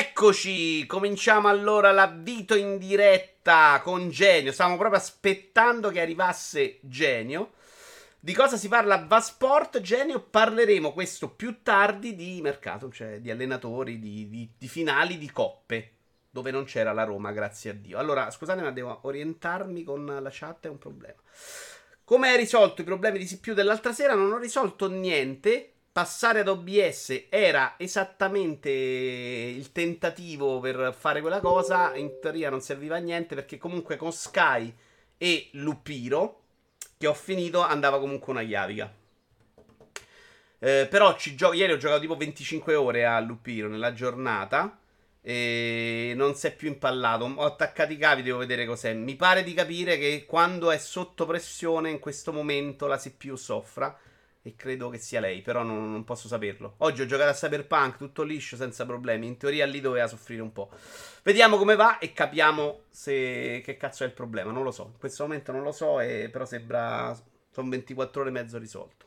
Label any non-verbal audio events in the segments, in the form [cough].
Eccoci, cominciamo allora l'avvito in diretta con Genio. Stavamo proprio aspettando che arrivasse Genio. Di cosa si parla a Vasport? Genio, parleremo questo più tardi di mercato, cioè di allenatori, di, di, di finali di coppe, dove non c'era la Roma, grazie a Dio. Allora, scusate, ma devo orientarmi con la chat, è un problema. Come hai risolto i problemi di CPU dell'altra sera? Non ho risolto niente passare ad OBS era esattamente il tentativo per fare quella cosa. In teoria non serviva a niente perché comunque con Sky e Lupiro, che ho finito, andava comunque una chiavica. Eh, però gio- ieri ho giocato tipo 25 ore a Lupiro nella giornata. E non si è più impallato. Ho attaccato i cavi, devo vedere cos'è. Mi pare di capire che quando è sotto pressione in questo momento la CPU soffra. E credo che sia lei, però non, non, posso saperlo. Oggi ho giocato a Cyberpunk, tutto liscio, senza problemi. In teoria lì doveva soffrire un po'. Vediamo come va e capiamo se che cazzo è il problema. Non lo so. In questo momento non lo so, e, però sembra... Sono 24 ore e mezzo risolto.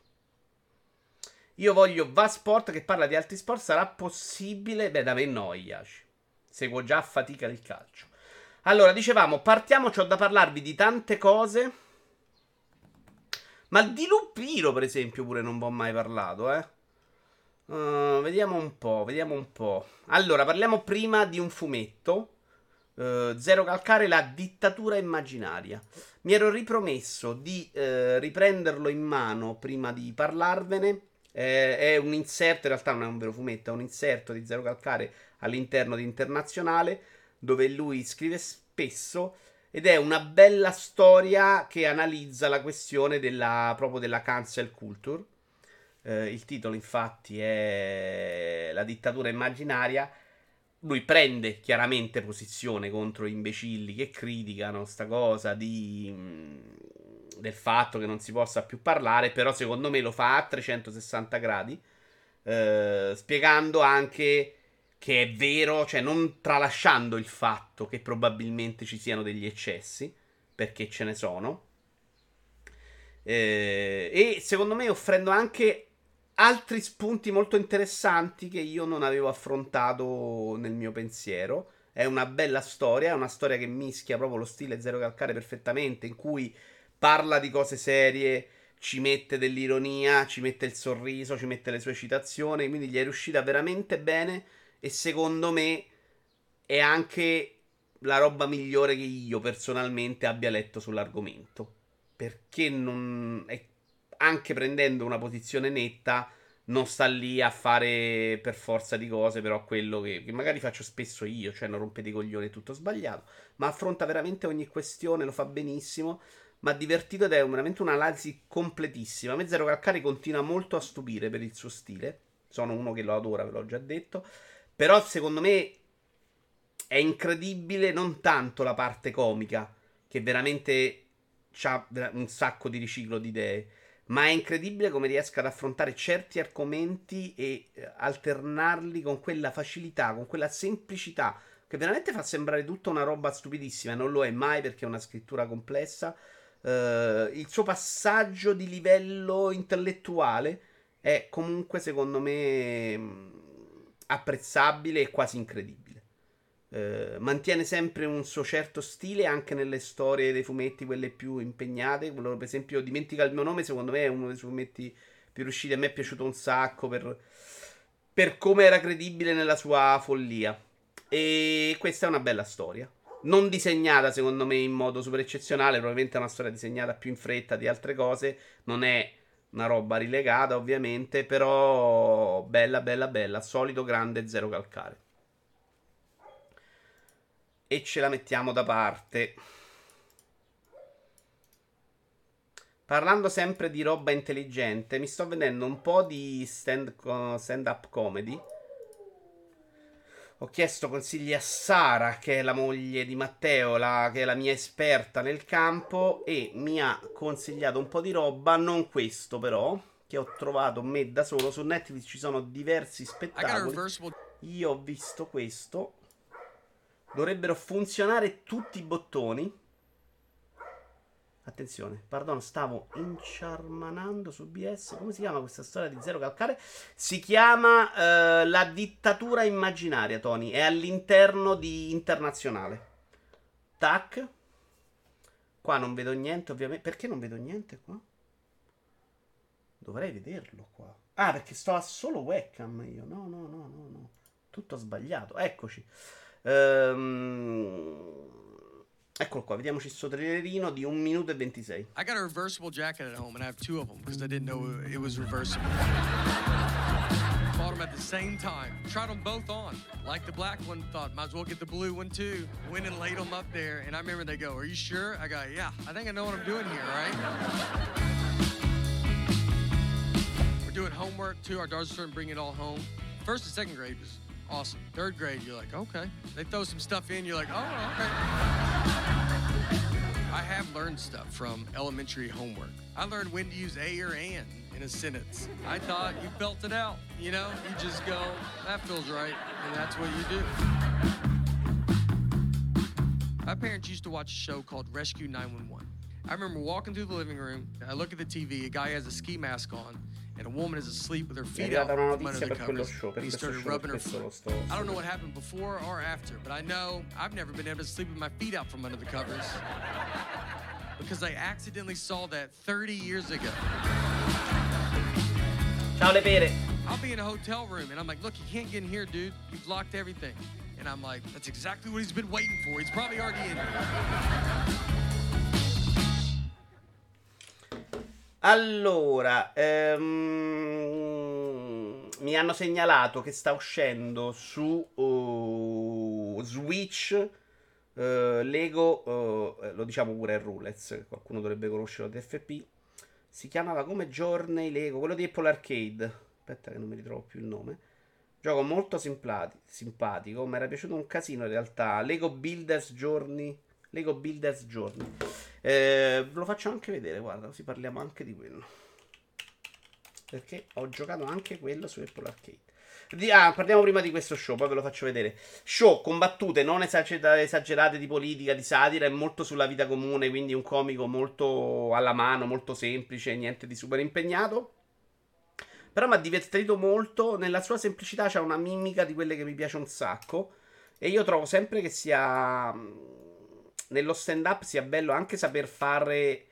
Io voglio Va Sport che parla di altri sport. Sarà possibile? Beh, da me no, Iaci. Seguo già a fatica il calcio. Allora, dicevamo, partiamo, ho da parlarvi di tante cose. Ma di Lupiro, per esempio, pure non vi ho mai parlato, eh. Uh, vediamo un po', vediamo un po'. Allora, parliamo prima di un fumetto. Uh, Zero Calcare, la dittatura immaginaria. Mi ero ripromesso di uh, riprenderlo in mano prima di parlarvene. Eh, è un inserto, in realtà non è un vero fumetto, è un inserto di Zero Calcare all'interno di Internazionale, dove lui scrive spesso ed è una bella storia che analizza la questione della, proprio della cancel culture. Eh, il titolo, infatti, è La dittatura immaginaria. Lui prende chiaramente posizione contro gli imbecilli che criticano sta cosa di, mm, del fatto che non si possa più parlare, però secondo me lo fa a 360 gradi, eh, spiegando anche che è vero, cioè non tralasciando il fatto che probabilmente ci siano degli eccessi, perché ce ne sono. Eh, e secondo me offrendo anche altri spunti molto interessanti che io non avevo affrontato nel mio pensiero. È una bella storia, è una storia che mischia proprio lo stile Zero Calcare perfettamente, in cui parla di cose serie, ci mette dell'ironia, ci mette il sorriso, ci mette le sue citazioni, quindi gli è riuscita veramente bene e secondo me è anche la roba migliore che io personalmente abbia letto sull'argomento. Perché non. È, anche prendendo una posizione netta, non sta lì a fare per forza di cose, però quello che, che magari faccio spesso io, cioè non rompete i coglioni, è tutto sbagliato. Ma affronta veramente ogni questione, lo fa benissimo. Ma divertito ed è veramente un'analisi completissima. A me Zero Calcari continua molto a stupire per il suo stile. Sono uno che lo adora, ve l'ho già detto. Però secondo me è incredibile non tanto la parte comica, che veramente ha un sacco di riciclo di idee, ma è incredibile come riesca ad affrontare certi argomenti e eh, alternarli con quella facilità, con quella semplicità, che veramente fa sembrare tutta una roba stupidissima, non lo è mai perché è una scrittura complessa. Uh, il suo passaggio di livello intellettuale è comunque secondo me apprezzabile e quasi incredibile. Eh, mantiene sempre un suo certo stile anche nelle storie dei fumetti, quelle più impegnate. Quello, per esempio, Dimentica il mio nome, secondo me è uno dei fumetti più riusciti. A me è piaciuto un sacco per, per come era credibile nella sua follia. E questa è una bella storia. Non disegnata, secondo me, in modo super eccezionale. Probabilmente è una storia disegnata più in fretta di altre cose. Non è una roba rilegata, ovviamente, però bella, bella, bella. Solito grande zero calcare. E ce la mettiamo da parte. Parlando sempre di roba intelligente, mi sto vedendo un po' di stand, stand-up comedy ho chiesto consigli a Sara, che è la moglie di Matteo, la, che è la mia esperta nel campo, e mi ha consigliato un po' di roba, non questo però, che ho trovato me da solo. Su Netflix ci sono diversi spettacoli. Io ho visto questo. Dovrebbero funzionare tutti i bottoni. Attenzione, perdono, stavo inciarmanando su BS. Come si chiama questa storia di Zero Calcare? Si chiama uh, La dittatura immaginaria, Tony. È all'interno di Internazionale. Tac. Qua non vedo niente, ovviamente. Perché non vedo niente qua? Dovrei vederlo qua. Ah, perché sto a solo webcam io. No, no, no, no, no. Tutto sbagliato. Eccoci. Ehm... Eccolo qua, vediamoci trailerino di 1 minuto e 26. I got a reversible jacket at home and I have two of them because I didn't know it was reversible. Bought them at the same time. Tried them both on. Like the black one, thought might as well get the blue one too. Went and laid them up there and I remember they go, "Are you sure?" I go, "Yeah, I think I know what I'm doing here, right?" We're doing homework too. Our daughters starting to bring it all home. First and second grade was awesome. Third grade, you're like, okay. They throw some stuff in, you're like, oh, okay. I have learned stuff from elementary homework. I learned when to use a or an in a sentence. I thought you felt it out, you know? You just go, that feels right, and that's what you do. My parents used to watch a show called Rescue 911. I remember walking through the living room, I look at the TV, a guy has a ski mask on, and a woman is asleep with her feet out from under the covers. Show, he started rubbing her foot. I don't know what happened before or after, but I know I've never been able to sleep with my feet out from under the covers because I accidentally saw that 30 years ago. Ciao le pere. I'll be in a hotel room and I'm like, look, you can't get in here, dude. You've locked everything. And I'm like, that's exactly what he's been waiting for. He's probably already in here. Allora, ehm, mi hanno segnalato che sta uscendo su uh, Switch uh, Lego, uh, lo diciamo pure Rulez, qualcuno dovrebbe conoscerlo di FP. Si chiamava come Journey Lego, quello di Apple Arcade. Aspetta che non mi ritrovo più il nome. Gioco molto simpati- simpatico, mi era piaciuto un casino in realtà. Lego Builders Journey. Lego Builders Journey. Eh, ve lo faccio anche vedere, guarda, così parliamo anche di quello. Perché ho giocato anche quello su Apple Arcade. Di, ah, parliamo prima di questo show, poi ve lo faccio vedere. Show con battute non esagerate di politica, di satira, è molto sulla vita comune, quindi un comico molto alla mano, molto semplice, niente di super impegnato. Però mi ha divertito molto, nella sua semplicità c'è una mimica di quelle che mi piace un sacco. E io trovo sempre che sia nello stand up sia bello anche saper fare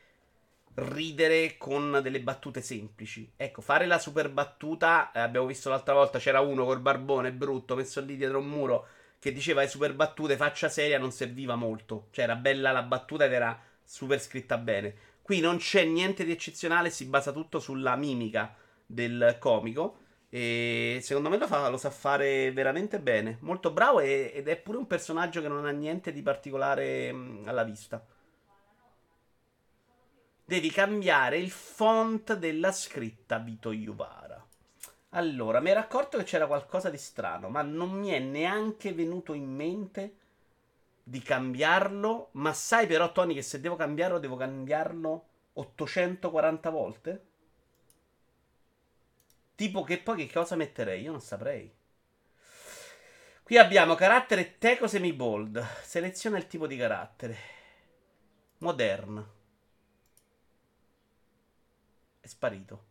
ridere con delle battute semplici. Ecco, fare la super battuta, eh, abbiamo visto l'altra volta, c'era uno col barbone brutto messo lì dietro un muro che diceva le super battute, faccia seria, non serviva molto. Cioè era bella la battuta ed era super scritta bene. Qui non c'è niente di eccezionale, si basa tutto sulla mimica del comico. E secondo me lo, fa, lo sa fare veramente bene. Molto bravo e, ed è pure un personaggio che non ha niente di particolare mh, alla vista. Devi cambiare il font della scritta Vito Iuvara. Allora, mi ero accorto che c'era qualcosa di strano, ma non mi è neanche venuto in mente di cambiarlo. Ma sai però, Tony, che se devo cambiarlo, devo cambiarlo 840 volte? Tipo che poi che cosa metterei? Io non saprei. Qui abbiamo carattere teco semi-bold. Seleziona il tipo di carattere. Modern. È sparito.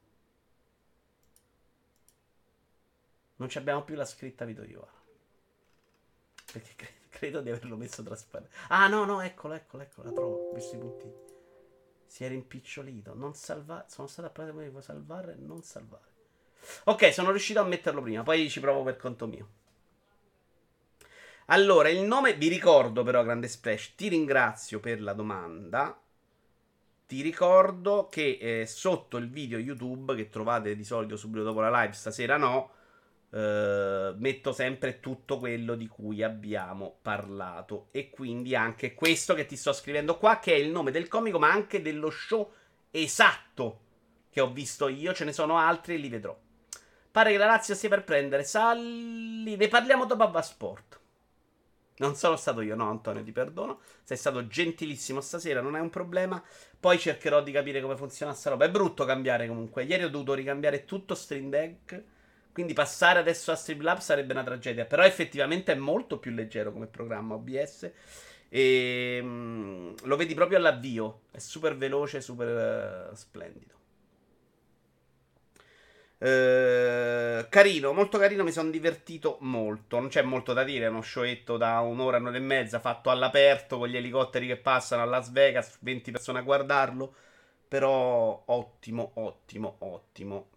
Non abbiamo più la scritta Vito Iovara. Perché credo, credo di averlo messo trasparente. Ah, no, no, eccolo, eccolo, eccolo. La trovo. I puntini. Si è rimpicciolito. Non salvare. Sono stato a prendere come salvare. Non salvare. Ok, sono riuscito a metterlo prima, poi ci provo per conto mio. Allora, il nome, vi ricordo però, Grande Splash, ti ringrazio per la domanda. Ti ricordo che eh, sotto il video YouTube, che trovate di solito subito dopo la live, stasera no, eh, metto sempre tutto quello di cui abbiamo parlato. E quindi anche questo che ti sto scrivendo qua, che è il nome del comico, ma anche dello show esatto che ho visto io. Ce ne sono altri e li vedrò. Pare che la Lazio stia per prendere Salli. Ne parliamo dopo a Vasport. Non sono stato io, no, Antonio, ti perdono. Sei stato gentilissimo stasera, non è un problema. Poi cercherò di capire come funziona sta roba. È brutto cambiare comunque. Ieri ho dovuto ricambiare tutto Stream Deck. Quindi passare adesso a Streamlab sarebbe una tragedia. Però effettivamente è molto più leggero come programma OBS. E mh, mm, lo vedi proprio all'avvio. È super veloce, super uh, splendido. Uh, carino, molto carino, mi sono divertito molto. Non c'è molto da dire, è uno showetto da un'ora, un'ora e mezza, fatto all'aperto, con gli elicotteri che passano a Las Vegas, 20 persone a guardarlo. Però ottimo, ottimo, ottimo.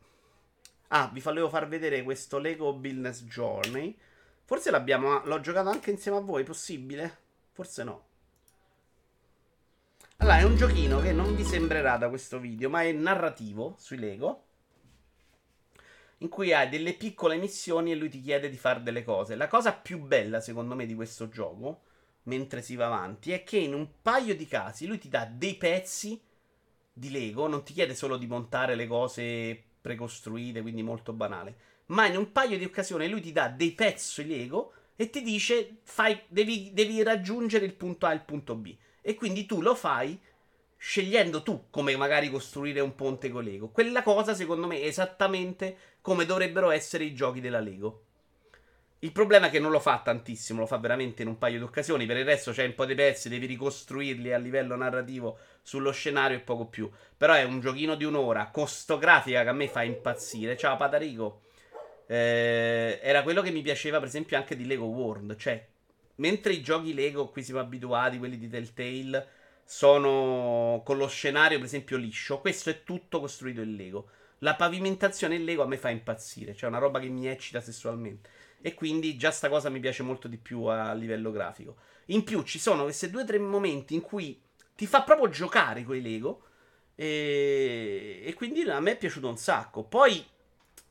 Ah, vi volevo far vedere questo Lego Business Journey. Forse l'abbiamo. L'ho giocato anche insieme a voi, possibile? Forse no. Allora, è un giochino che non vi sembrerà da questo video, ma è narrativo sui Lego. In cui hai delle piccole missioni e lui ti chiede di fare delle cose. La cosa più bella, secondo me, di questo gioco, mentre si va avanti, è che in un paio di casi lui ti dà dei pezzi di Lego, non ti chiede solo di montare le cose precostruite, quindi molto banale. Ma in un paio di occasioni lui ti dà dei pezzi Lego e ti dice fai, devi, devi raggiungere il punto A e il punto B. E quindi tu lo fai scegliendo tu come magari costruire un ponte con Lego. Quella cosa, secondo me, è esattamente come dovrebbero essere i giochi della Lego. Il problema è che non lo fa tantissimo, lo fa veramente in un paio di occasioni. Per il resto c'è un po' di pezzi, devi ricostruirli a livello narrativo sullo scenario e poco più. Però è un giochino di un'ora, costografica che a me fa impazzire. Ciao Patarico. Eh, era quello che mi piaceva, per esempio, anche di Lego World. Cioè, mentre i giochi Lego, qui siamo abituati, quelli di Telltale, sono con lo scenario, per esempio, liscio. Questo è tutto costruito in Lego. La pavimentazione in Lego a me fa impazzire. Cioè, una roba che mi eccita sessualmente. E quindi già sta cosa mi piace molto di più a livello grafico. In più ci sono questi due o tre momenti in cui ti fa proprio giocare con Lego. E, e quindi a me è piaciuto un sacco. Poi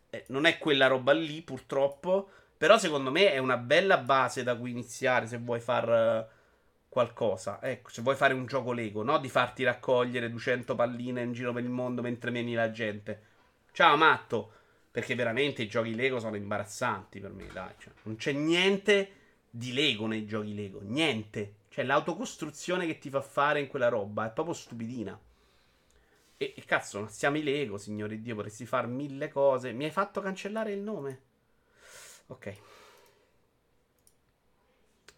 eh, non è quella roba lì, purtroppo. Però secondo me è una bella base da cui iniziare se vuoi far qualcosa. Ecco, se vuoi fare un gioco Lego, no? Di farti raccogliere 200 palline in giro per il mondo mentre meni la gente. Ciao, matto. Perché veramente i giochi Lego sono imbarazzanti per me, dai. Cioè, non c'è niente di Lego nei giochi Lego. Niente. Cioè, l'autocostruzione che ti fa fare in quella roba è proprio stupidina. E, e cazzo, siamo i Lego, signore Dio, potresti fare mille cose. Mi hai fatto cancellare il nome. Ok.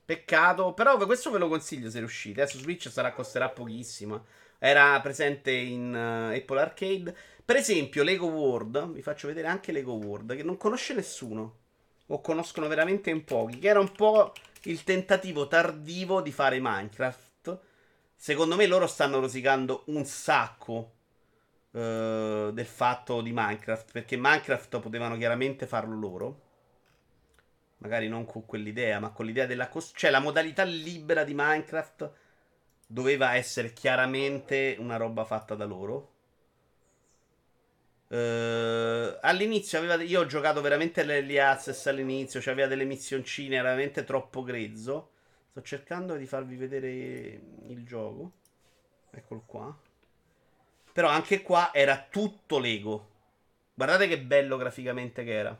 Peccato, però questo ve lo consiglio se riuscite. Adesso Switch sarà costerà pochissimo. Era presente in uh, Apple Arcade. Per esempio, Lego World, vi faccio vedere anche Lego World, che non conosce nessuno, o conoscono veramente in pochi, che era un po' il tentativo tardivo di fare Minecraft. Secondo me loro stanno rosicando un sacco uh, del fatto di Minecraft, perché Minecraft potevano chiaramente farlo loro. Magari non con quell'idea, ma con l'idea della... Cos- cioè la modalità libera di Minecraft doveva essere chiaramente una roba fatta da loro. Uh, all'inizio aveva. Io ho giocato veramente l'Early Access all'inizio. Cioè aveva delle missioncine. Era veramente troppo grezzo. Sto cercando di farvi vedere il gioco. Eccolo qua. Però anche qua era tutto Lego. Guardate che bello graficamente che era.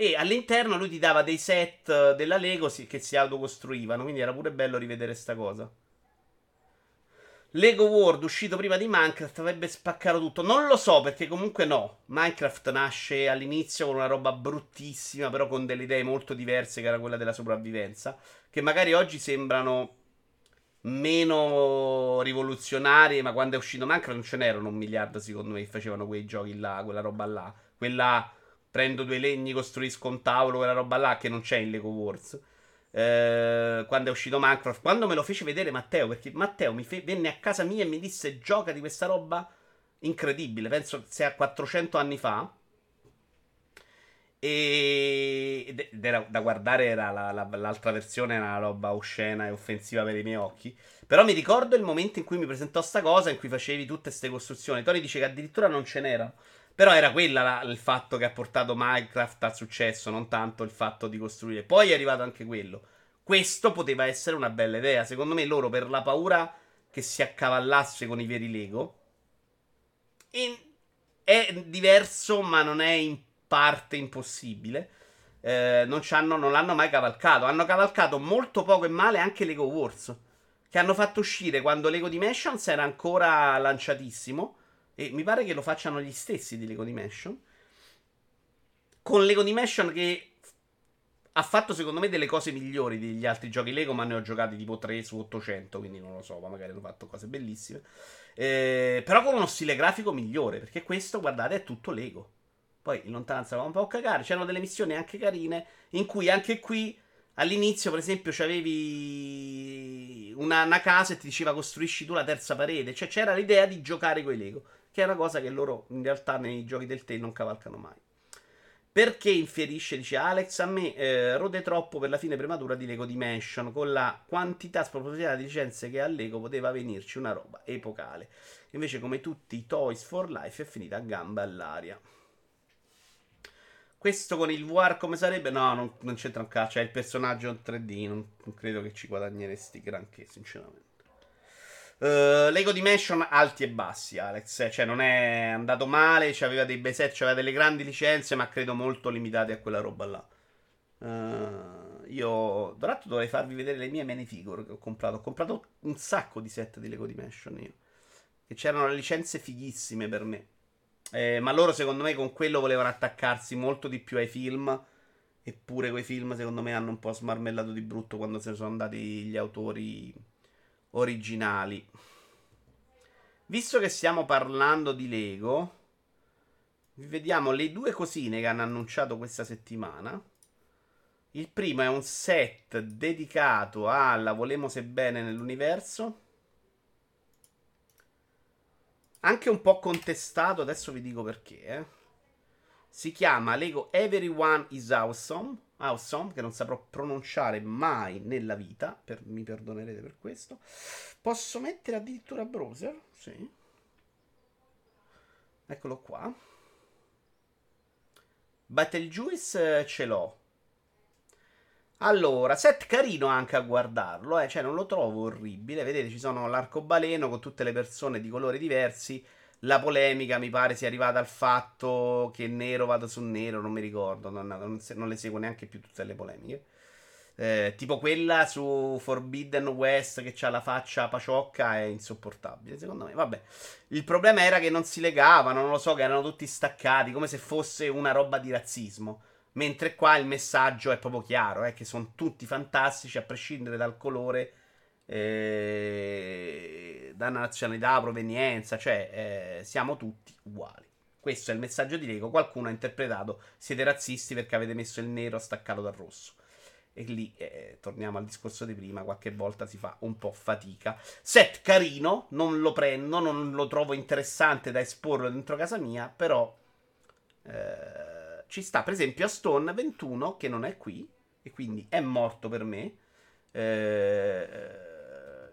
E all'interno lui ti dava dei set della Lego che si autocostruivano. Quindi era pure bello rivedere sta cosa. Lego World uscito prima di Minecraft avrebbe spaccato tutto. Non lo so perché comunque no. Minecraft nasce all'inizio con una roba bruttissima, però con delle idee molto diverse che era quella della sopravvivenza, che magari oggi sembrano meno rivoluzionarie, ma quando è uscito Minecraft non ce n'erano un miliardo secondo me che facevano quei giochi là, quella roba là. Quella prendo due legni, costruisco un tavolo, quella roba là che non c'è in Lego Wars. Eh, quando è uscito Minecraft, quando me lo fece vedere Matteo, perché Matteo mi fe- venne a casa mia e mi disse gioca di questa roba incredibile, penso sia 400 anni fa. E ed era da guardare era la, la, l'altra versione, era una roba oscena e offensiva per i miei occhi. Però mi ricordo il momento in cui mi presentò sta cosa, in cui facevi tutte queste costruzioni. Tony dice che addirittura non ce n'era. Però era quella la, il fatto che ha portato Minecraft al successo, non tanto il fatto di costruire. Poi è arrivato anche quello. Questo poteva essere una bella idea. Secondo me loro per la paura che si accavallasse con i veri Lego. è diverso, ma non è in parte impossibile. Eh, non, non, l'hanno mai cavalcato. Hanno cavalcato molto poco e male anche Lego Wars. Che hanno fatto uscire quando Lego Dimensions era ancora lanciatissimo. E mi pare che lo facciano gli stessi di Lego Dimension. Con Lego Dimension che ha fatto secondo me delle cose migliori degli altri giochi Lego, ma ne ho giocati tipo 3 su 800, quindi non lo so, ma magari hanno fatto cose bellissime. Eh, però con uno stile grafico migliore, perché questo, guardate, è tutto Lego. Poi in lontananza va un po' a cagare, c'erano delle missioni anche carine, in cui anche qui all'inizio, per esempio, c'avevi una, una casa e ti diceva costruisci tu la terza parete, cioè c'era l'idea di giocare con i Lego, che è una cosa che loro in realtà nei giochi del Tale non cavalcano mai. Perché infierisce, dice Alex, a me eh, rode troppo per la fine prematura di Lego Dimension, con la quantità spropositata di licenze che a Lego poteva venirci una roba epocale. Invece come tutti i Toys for Life è finita a gamba all'aria. Questo con il VR come sarebbe? No, non, non c'entra un cazzo, è il personaggio in 3D, non, non credo che ci guadagneresti granché, sinceramente. Uh, Lego Dimension alti e bassi, Alex. Cioè, non è andato male. Aveva dei bei set, aveva delle grandi licenze, ma credo molto limitate a quella roba là. Uh, io, tra l'altro, dovrei farvi vedere le mie minifigure che ho comprato. Ho comprato un sacco di set di Lego Dimension io. Che c'erano licenze fighissime per me. Eh, ma loro, secondo me, con quello volevano attaccarsi molto di più ai film. Eppure quei film, secondo me, hanno un po' smarmellato di brutto quando se ne sono andati gli autori originali. Visto che stiamo parlando di Lego, vi vediamo le due cosine che hanno annunciato questa settimana. Il primo è un set dedicato alla Volemo se bene nell'universo. Anche un po' contestato, adesso vi dico perché. Eh. Si chiama Lego Everyone is Awesome awesome, che non saprò pronunciare mai nella vita, per, mi perdonerete per questo. Posso mettere addirittura browser? Sì. Eccolo qua. Battlejuice eh, ce l'ho. Allora, set carino anche a guardarlo, eh? cioè non lo trovo orribile. Vedete, ci sono l'arcobaleno con tutte le persone di colori diversi la polemica mi pare sia arrivata al fatto che nero vada su nero, non mi ricordo, non, non, non le seguo neanche più tutte le polemiche. Eh, tipo quella su Forbidden West che ha la faccia paciocca è insopportabile, secondo me. Vabbè, il problema era che non si legavano, non lo so, che erano tutti staccati, come se fosse una roba di razzismo. Mentre qua il messaggio è proprio chiaro, eh, che sono tutti fantastici a prescindere dal colore eh, da nazionalità, provenienza, cioè eh, siamo tutti uguali. Questo è il messaggio di Lego. Qualcuno ha interpretato siete razzisti perché avete messo il nero staccato dal rosso. E lì eh, torniamo al discorso di prima. Qualche volta si fa un po' fatica. Set carino, non lo prendo, non lo trovo interessante da esporlo dentro casa mia. Però eh, ci sta, per esempio, a Stone 21 che non è qui e quindi è morto per me. Eh,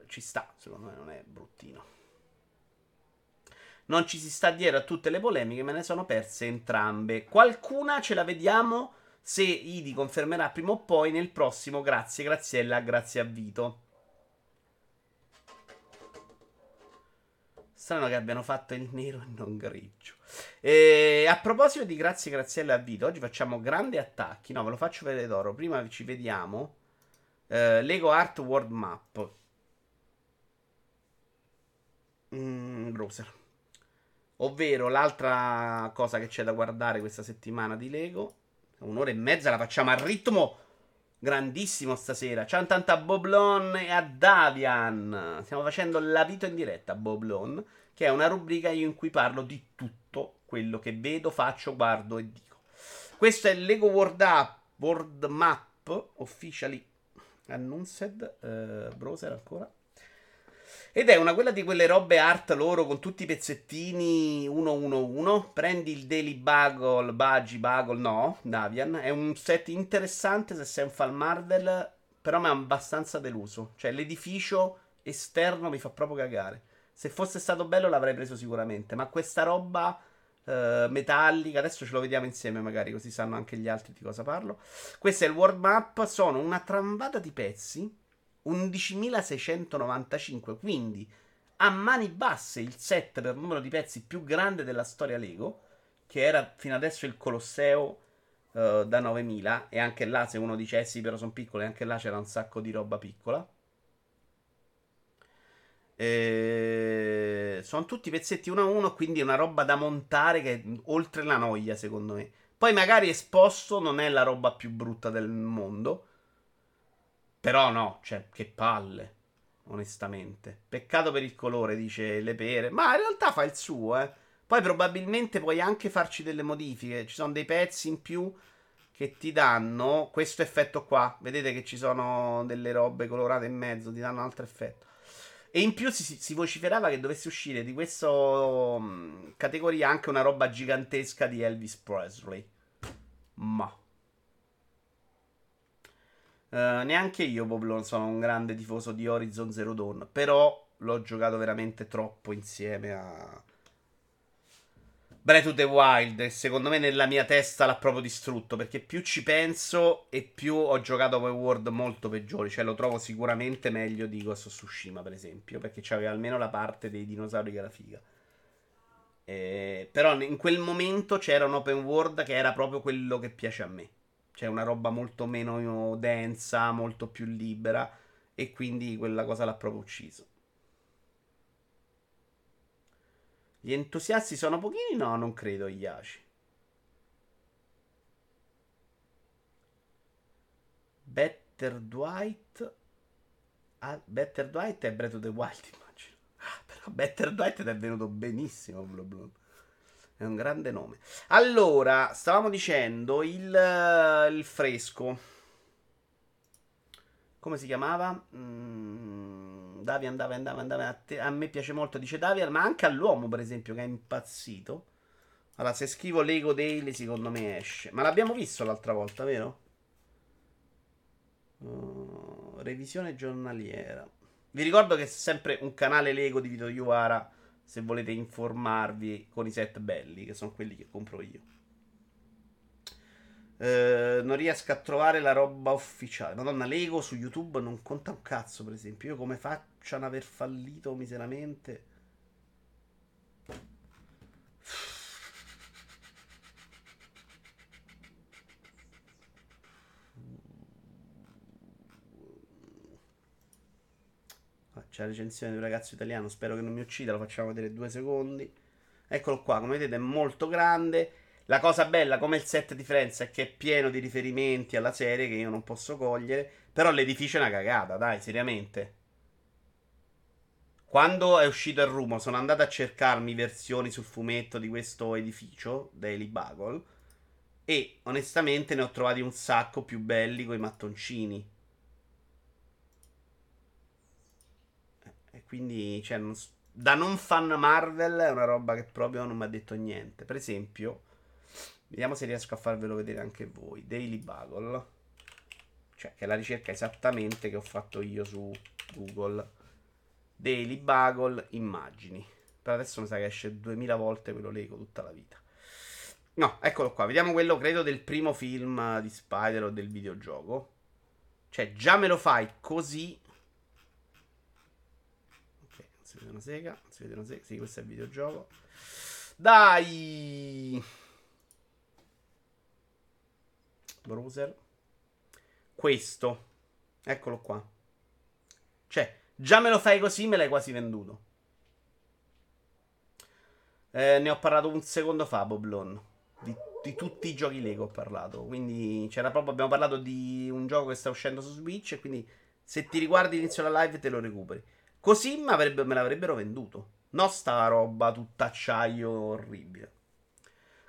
ci sta, secondo me non è bruttino. Non ci si sta dietro a tutte le polemiche, me ne sono perse entrambe. Qualcuna ce la vediamo se Idi confermerà prima o poi nel prossimo Grazie Graziella, grazie a Vito. Strano che abbiano fatto il nero e non grigio. E a proposito di Grazie Graziella a Vito, oggi facciamo grandi attacchi. No, ve lo faccio vedere d'oro. Prima ci vediamo. Uh, Lego Art World Map mm, browser. Ovvero l'altra cosa che c'è da guardare questa settimana di Lego. Un'ora e mezza la facciamo a ritmo grandissimo stasera. Ciao intanto a Boblon e a Davian. Stiamo facendo la vita in diretta a Boblon, che è una rubrica in cui parlo di tutto quello che vedo, faccio, guardo e dico. Questo è Lego World, Up, World Map Officially Announced. Uh, browser ancora. Ed è una quella di quelle robe art loro con tutti i pezzettini 1-1-1. Prendi il Daily Bugle, Budgie, Bugle, no, Davian. È un set interessante se sei un fan Marvel, però mi ha abbastanza deluso. Cioè l'edificio esterno mi fa proprio cagare. Se fosse stato bello l'avrei preso sicuramente, ma questa roba uh, metallica, adesso ce lo vediamo insieme magari così sanno anche gli altri di cosa parlo. Questo è il world map, sono una tramvata di pezzi 11.695, quindi a mani basse il set per numero di pezzi più grande della storia Lego, che era fino adesso il Colosseo uh, da 9.000, e anche là se uno dice eh sì però sono piccole, anche là c'era un sacco di roba piccola. E... Sono tutti pezzetti uno a uno, quindi è una roba da montare che è oltre la noia secondo me. Poi magari esposto non è la roba più brutta del mondo. Però no, cioè, che palle. Onestamente. Peccato per il colore, dice le pere. Ma in realtà fa il suo, eh. Poi probabilmente puoi anche farci delle modifiche. Ci sono dei pezzi in più che ti danno questo effetto qua. Vedete che ci sono delle robe colorate in mezzo, ti danno un altro effetto. E in più si, si vociferava che dovesse uscire di questa um, categoria anche una roba gigantesca di Elvis Presley. Ma. Uh, neanche io, Boblon, sono un grande tifoso di Horizon Zero Dawn. Però l'ho giocato veramente troppo insieme a Breath of the Wild, secondo me nella mia testa l'ha proprio distrutto, perché più ci penso e più ho giocato open world molto peggiori, cioè lo trovo sicuramente meglio di Ghost of Tsushima, per esempio, perché c'aveva almeno la parte dei dinosauri che era figa. Eh, però in quel momento c'era un open world che era proprio quello che piace a me. Cioè una roba molto meno densa, molto più libera e quindi quella cosa l'ha proprio ucciso. Gli entusiasti sono pochini? No, non credo, Iaci. Better Dwight. Ah, Better Dwight è Breath of the Wild, immagino. Ah, però Better Dwight è venuto benissimo, Blue Blue. È un grande nome. Allora, stavamo dicendo il, il fresco. Come si chiamava? Mm. Davian, Davian, Davian, Davian. A, te, a me piace molto, dice Davian, ma anche all'uomo, per esempio, che è impazzito. Allora, se scrivo Lego Daily, secondo me esce. Ma l'abbiamo visto l'altra volta, vero? Uh, revisione giornaliera. Vi ricordo che è sempre un canale Lego di Vito Iuara. Se volete informarvi con i set belli, che sono quelli che compro io. Eh, non riesco a trovare la roba ufficiale. Madonna, Lego su YouTube non conta un cazzo, per esempio. Io come faccio a aver fallito miseramente? C'è la recensione di un ragazzo italiano. Spero che non mi uccida. Lo facciamo vedere due secondi. Eccolo qua. Come vedete, è molto grande. La cosa bella, come il set di Friends, è che è pieno di riferimenti alla serie che io non posso cogliere. Però l'edificio è una cagata, dai, seriamente. Quando è uscito il rumor, sono andato a cercarmi versioni sul fumetto di questo edificio, Daily Bugle. E onestamente ne ho trovati un sacco più belli con i mattoncini. Quindi, cioè, non, da non fan Marvel è una roba che proprio non mi ha detto niente. Per esempio. Vediamo se riesco a farvelo vedere anche voi. Daily Bugle. Cioè, che è la ricerca esattamente che ho fatto io su Google. Daily Bugle immagini. Per adesso mi sa che esce 2000 volte quello Lego tutta la vita. No, eccolo qua. Vediamo quello, credo, del primo film di Spider o del videogioco. Cioè, già me lo fai così. Ok, non si vede una sega. Non si vede una sega. Sì, questo è il videogioco. Dai! browser. Questo. Eccolo qua. Cioè, già me lo fai così, me l'hai quasi venduto. Eh, ne ho parlato un secondo fa, Boblon. Di, di, tutti i giochi Lego ho parlato. Quindi c'era proprio. Abbiamo parlato di un gioco che sta uscendo su Switch. E quindi se ti riguardi l'inizio della live te lo recuperi. Così me l'avrebbero venduto. Non sta roba tutta acciaio orribile.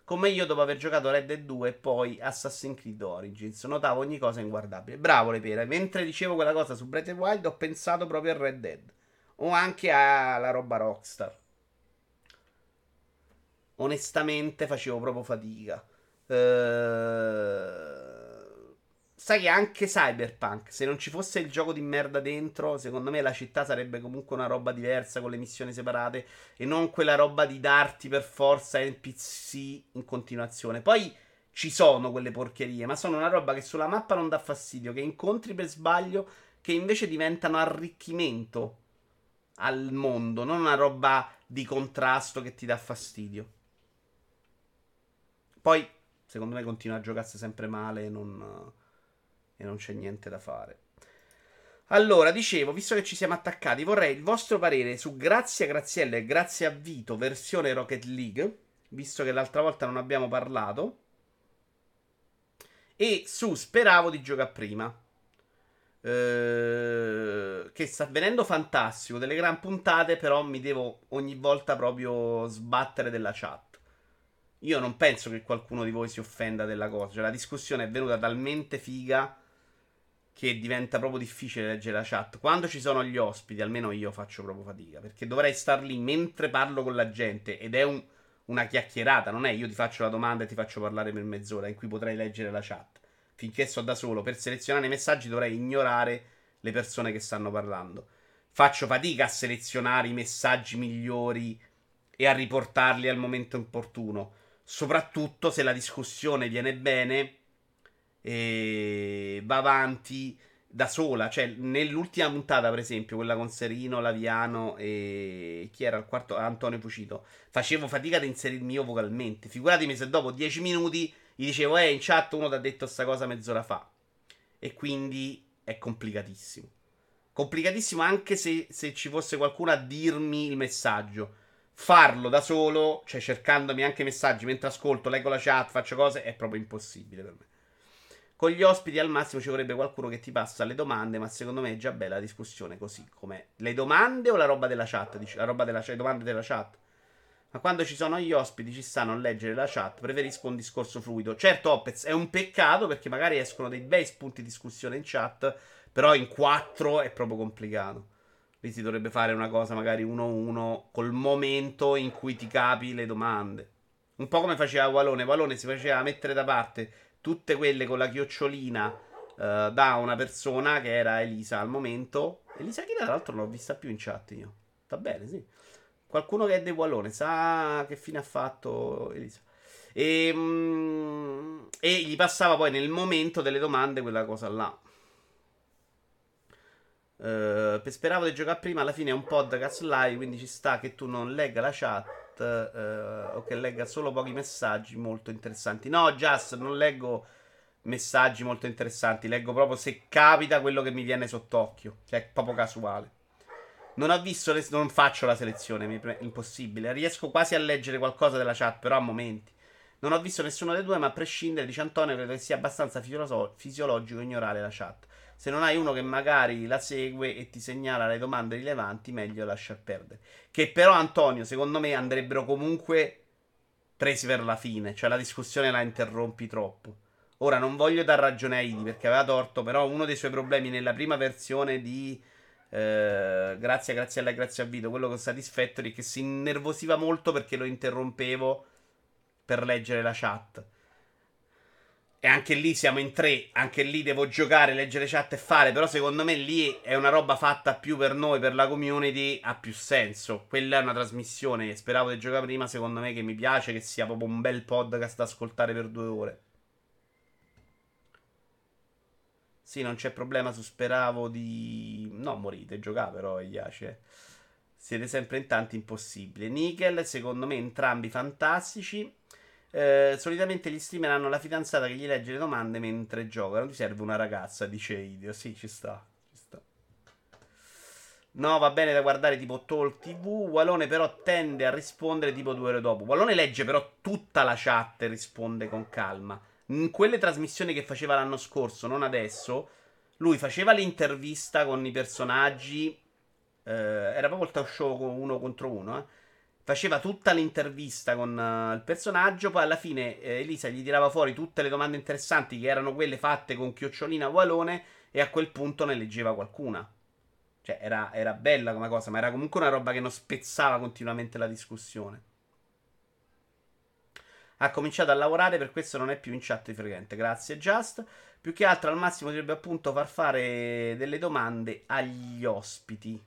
Come io dopo aver giocato Red Dead 2 e poi Assassin's Creed Origins, notavo ogni cosa inguardabile. Bravo le pere. Mentre dicevo quella cosa su Breath of Wild ho pensato proprio a Red Dead. O anche alla roba Rockstar. Onestamente facevo proprio fatica. Ehm Sai che anche Cyberpunk, se non ci fosse il gioco di merda dentro, secondo me la città sarebbe comunque una roba diversa con le missioni separate e non quella roba di darti per forza NPC in continuazione. Poi ci sono quelle porcherie, ma sono una roba che sulla mappa non dà fastidio, che incontri per sbaglio, che invece diventano arricchimento al mondo, non una roba di contrasto che ti dà fastidio. Poi, secondo me, continua a giocarsi sempre male non e non c'è niente da fare. Allora, dicevo, visto che ci siamo attaccati, vorrei il vostro parere su Grazie a Graziella e Grazie a Vito versione Rocket League, visto che l'altra volta non abbiamo parlato. E su Speravo di giocare prima. Eh, che sta venendo fantastico. Delle gran puntate, però mi devo ogni volta proprio sbattere della chat. Io non penso che qualcuno di voi si offenda della cosa. Cioè, la discussione è venuta talmente figa che diventa proprio difficile leggere la chat. Quando ci sono gli ospiti, almeno io faccio proprio fatica. Perché dovrei star lì mentre parlo con la gente. Ed è un, una chiacchierata, non è io ti faccio la domanda e ti faccio parlare per mezz'ora in cui potrei leggere la chat. Finché sto da solo, per selezionare i messaggi dovrei ignorare le persone che stanno parlando. Faccio fatica a selezionare i messaggi migliori e a riportarli al momento opportuno soprattutto se la discussione viene bene e va avanti da sola. Cioè, nell'ultima puntata, per esempio, quella con Serino, Laviano e chi era il quarto? Antonio Fucito. Facevo fatica ad inserirmi io vocalmente. Figuratemi se dopo dieci minuti gli dicevo, eh, in chat uno ti ha detto sta cosa mezz'ora fa. E quindi è complicatissimo. Complicatissimo anche se, se ci fosse qualcuno a dirmi il messaggio farlo da solo, cioè cercandomi anche messaggi mentre ascolto, leggo la chat, faccio cose, è proprio impossibile per me. Con gli ospiti al massimo ci vorrebbe qualcuno che ti passa le domande, ma secondo me è già bella la discussione così com'è. Le domande o la roba della chat? Dici, la roba della chat, le domande della chat. Ma quando ci sono gli ospiti ci stanno a leggere la chat, preferisco un discorso fluido. Certo, Opez, è un peccato perché magari escono dei bei spunti di discussione in chat, però in quattro è proprio complicato. Lì si dovrebbe fare una cosa magari uno a uno col momento in cui ti capi le domande. Un po' come faceva Walone. Walone si faceva mettere da parte tutte quelle con la chiocciolina uh, da una persona che era Elisa al momento. Elisa che tra l'altro non l'ho vista più in chat io. Va bene, sì. Qualcuno che è di Wallone sa che fine ha fatto Elisa. E, mm, e gli passava poi nel momento delle domande quella cosa là. Uh, speravo di giocare prima, alla fine è un podcast live, quindi ci sta che tu non legga la chat uh, o che legga solo pochi messaggi molto interessanti. No, Just, non leggo messaggi molto interessanti, leggo proprio se capita quello che mi viene sott'occhio, cioè proprio casuale. Non ho visto, le, non faccio la selezione, è impossibile. Riesco quasi a leggere qualcosa della chat, però a momenti. Non ho visto nessuno dei due, ma a prescindere, dice Antonio, credo che sia abbastanza fisiologico ignorare la chat. Se non hai uno che magari la segue e ti segnala le domande rilevanti, meglio lasciar perdere. Che però, Antonio, secondo me andrebbero comunque presi per la fine. Cioè, la discussione la interrompi troppo. Ora, non voglio dar ragione a Idi perché aveva torto, però uno dei suoi problemi nella prima versione di eh, Grazie, grazie alla grazie a Vito, quello con Satisfactory, che si innervosiva molto perché lo interrompevo per leggere la chat. E anche lì siamo in tre, anche lì devo giocare, leggere chat e fare, però secondo me lì è una roba fatta più per noi, per la community, ha più senso. Quella è una trasmissione, speravo di giocare prima, secondo me che mi piace, che sia proprio un bel podcast da ascoltare per due ore. Sì, non c'è problema su speravo di... No, morite, giocare però, piace. Siete sempre in tanti impossibile. Nickel, secondo me entrambi fantastici. Eh, solitamente gli streamer hanno la fidanzata che gli legge le domande mentre gioca. Non ti serve una ragazza, dice Idio. Sì, ci sta. Ci sta. No, va bene da guardare tipo Talk TV. Walone però tende a rispondere tipo due ore dopo. Walone legge però tutta la chat e risponde con calma. In quelle trasmissioni che faceva l'anno scorso, non adesso, lui faceva l'intervista con i personaggi. Eh, era proprio il talk show uno contro uno, eh faceva tutta l'intervista con uh, il personaggio, poi alla fine eh, Elisa gli tirava fuori tutte le domande interessanti che erano quelle fatte con chiocciolina Walone e a quel punto ne leggeva qualcuna. Cioè era, era bella come cosa, ma era comunque una roba che non spezzava continuamente la discussione. Ha cominciato a lavorare, per questo non è più in chat di frequente. Grazie, Just. Più che altro al massimo dovrebbe appunto far fare delle domande agli ospiti.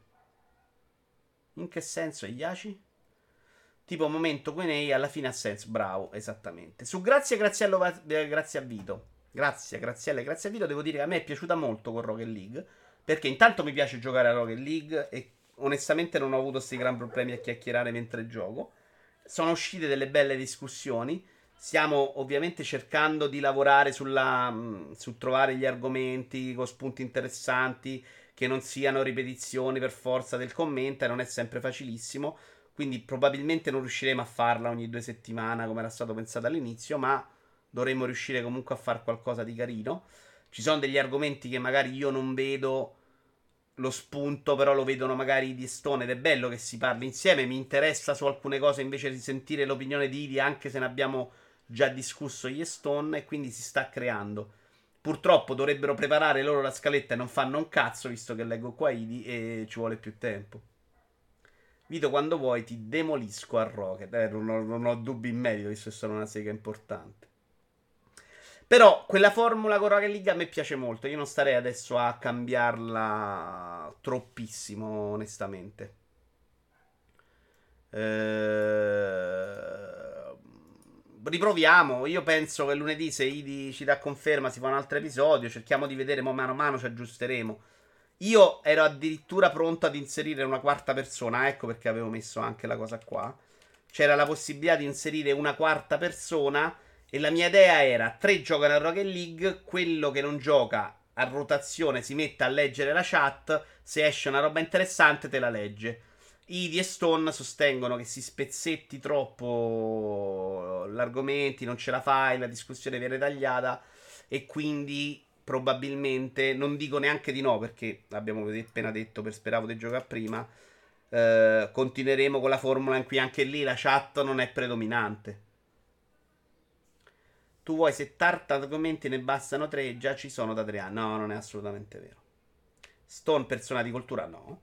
In che senso, Iaci? Tipo momento Quenei alla fine ha senso. Bravo, esattamente. Su Grazie, Graziello, eh, grazie a Vito. Grazie, Grazielle, grazie a Vito. Devo dire che a me è piaciuta molto con Rocket League. Perché intanto mi piace giocare a Rocket League e onestamente non ho avuto questi gran problemi a chiacchierare mentre gioco. Sono uscite delle belle discussioni. Stiamo ovviamente cercando di lavorare sulla, su trovare gli argomenti con spunti interessanti che non siano ripetizioni per forza del commento e non è sempre facilissimo. Quindi probabilmente non riusciremo a farla ogni due settimane come era stato pensato all'inizio, ma Dovremmo riuscire comunque a fare qualcosa di carino. Ci sono degli argomenti che magari io non vedo lo spunto, però lo vedono magari di Stone ed è bello che si parli insieme. Mi interessa su alcune cose invece di sentire l'opinione di Idi, anche se ne abbiamo già discusso e Stone, e quindi si sta creando. Purtroppo dovrebbero preparare loro la scaletta e non fanno un cazzo, visto che leggo qua Idi e ci vuole più tempo. Vito, quando vuoi ti demolisco a Rocket. Eh, non, ho, non ho dubbi in merito, visto che sono una sega importante. Però quella formula con Rocket League a me piace molto. Io non starei adesso a cambiarla troppissimo, onestamente. Ehm... Riproviamo. Io penso che lunedì, se Idi ci dà conferma, si fa un altro episodio. Cerchiamo di vedere, mano a mano ci aggiusteremo. Io ero addirittura pronto ad inserire una quarta persona, ecco perché avevo messo anche la cosa qua. C'era la possibilità di inserire una quarta persona e la mia idea era tre giocano a Rocket League, quello che non gioca a rotazione si mette a leggere la chat, se esce una roba interessante te la legge. Idi e Stone sostengono che si spezzetti troppo l'argomento, non ce la fai, la discussione viene tagliata e quindi probabilmente, non dico neanche di no perché abbiamo appena detto per speravo di giocare prima, eh, continueremo con la formula in cui anche lì la chat non è predominante. Tu vuoi 70 argomenti, ne bastano 3, già ci sono da 3 anni. No, non è assolutamente vero. Stone persona di cultura no.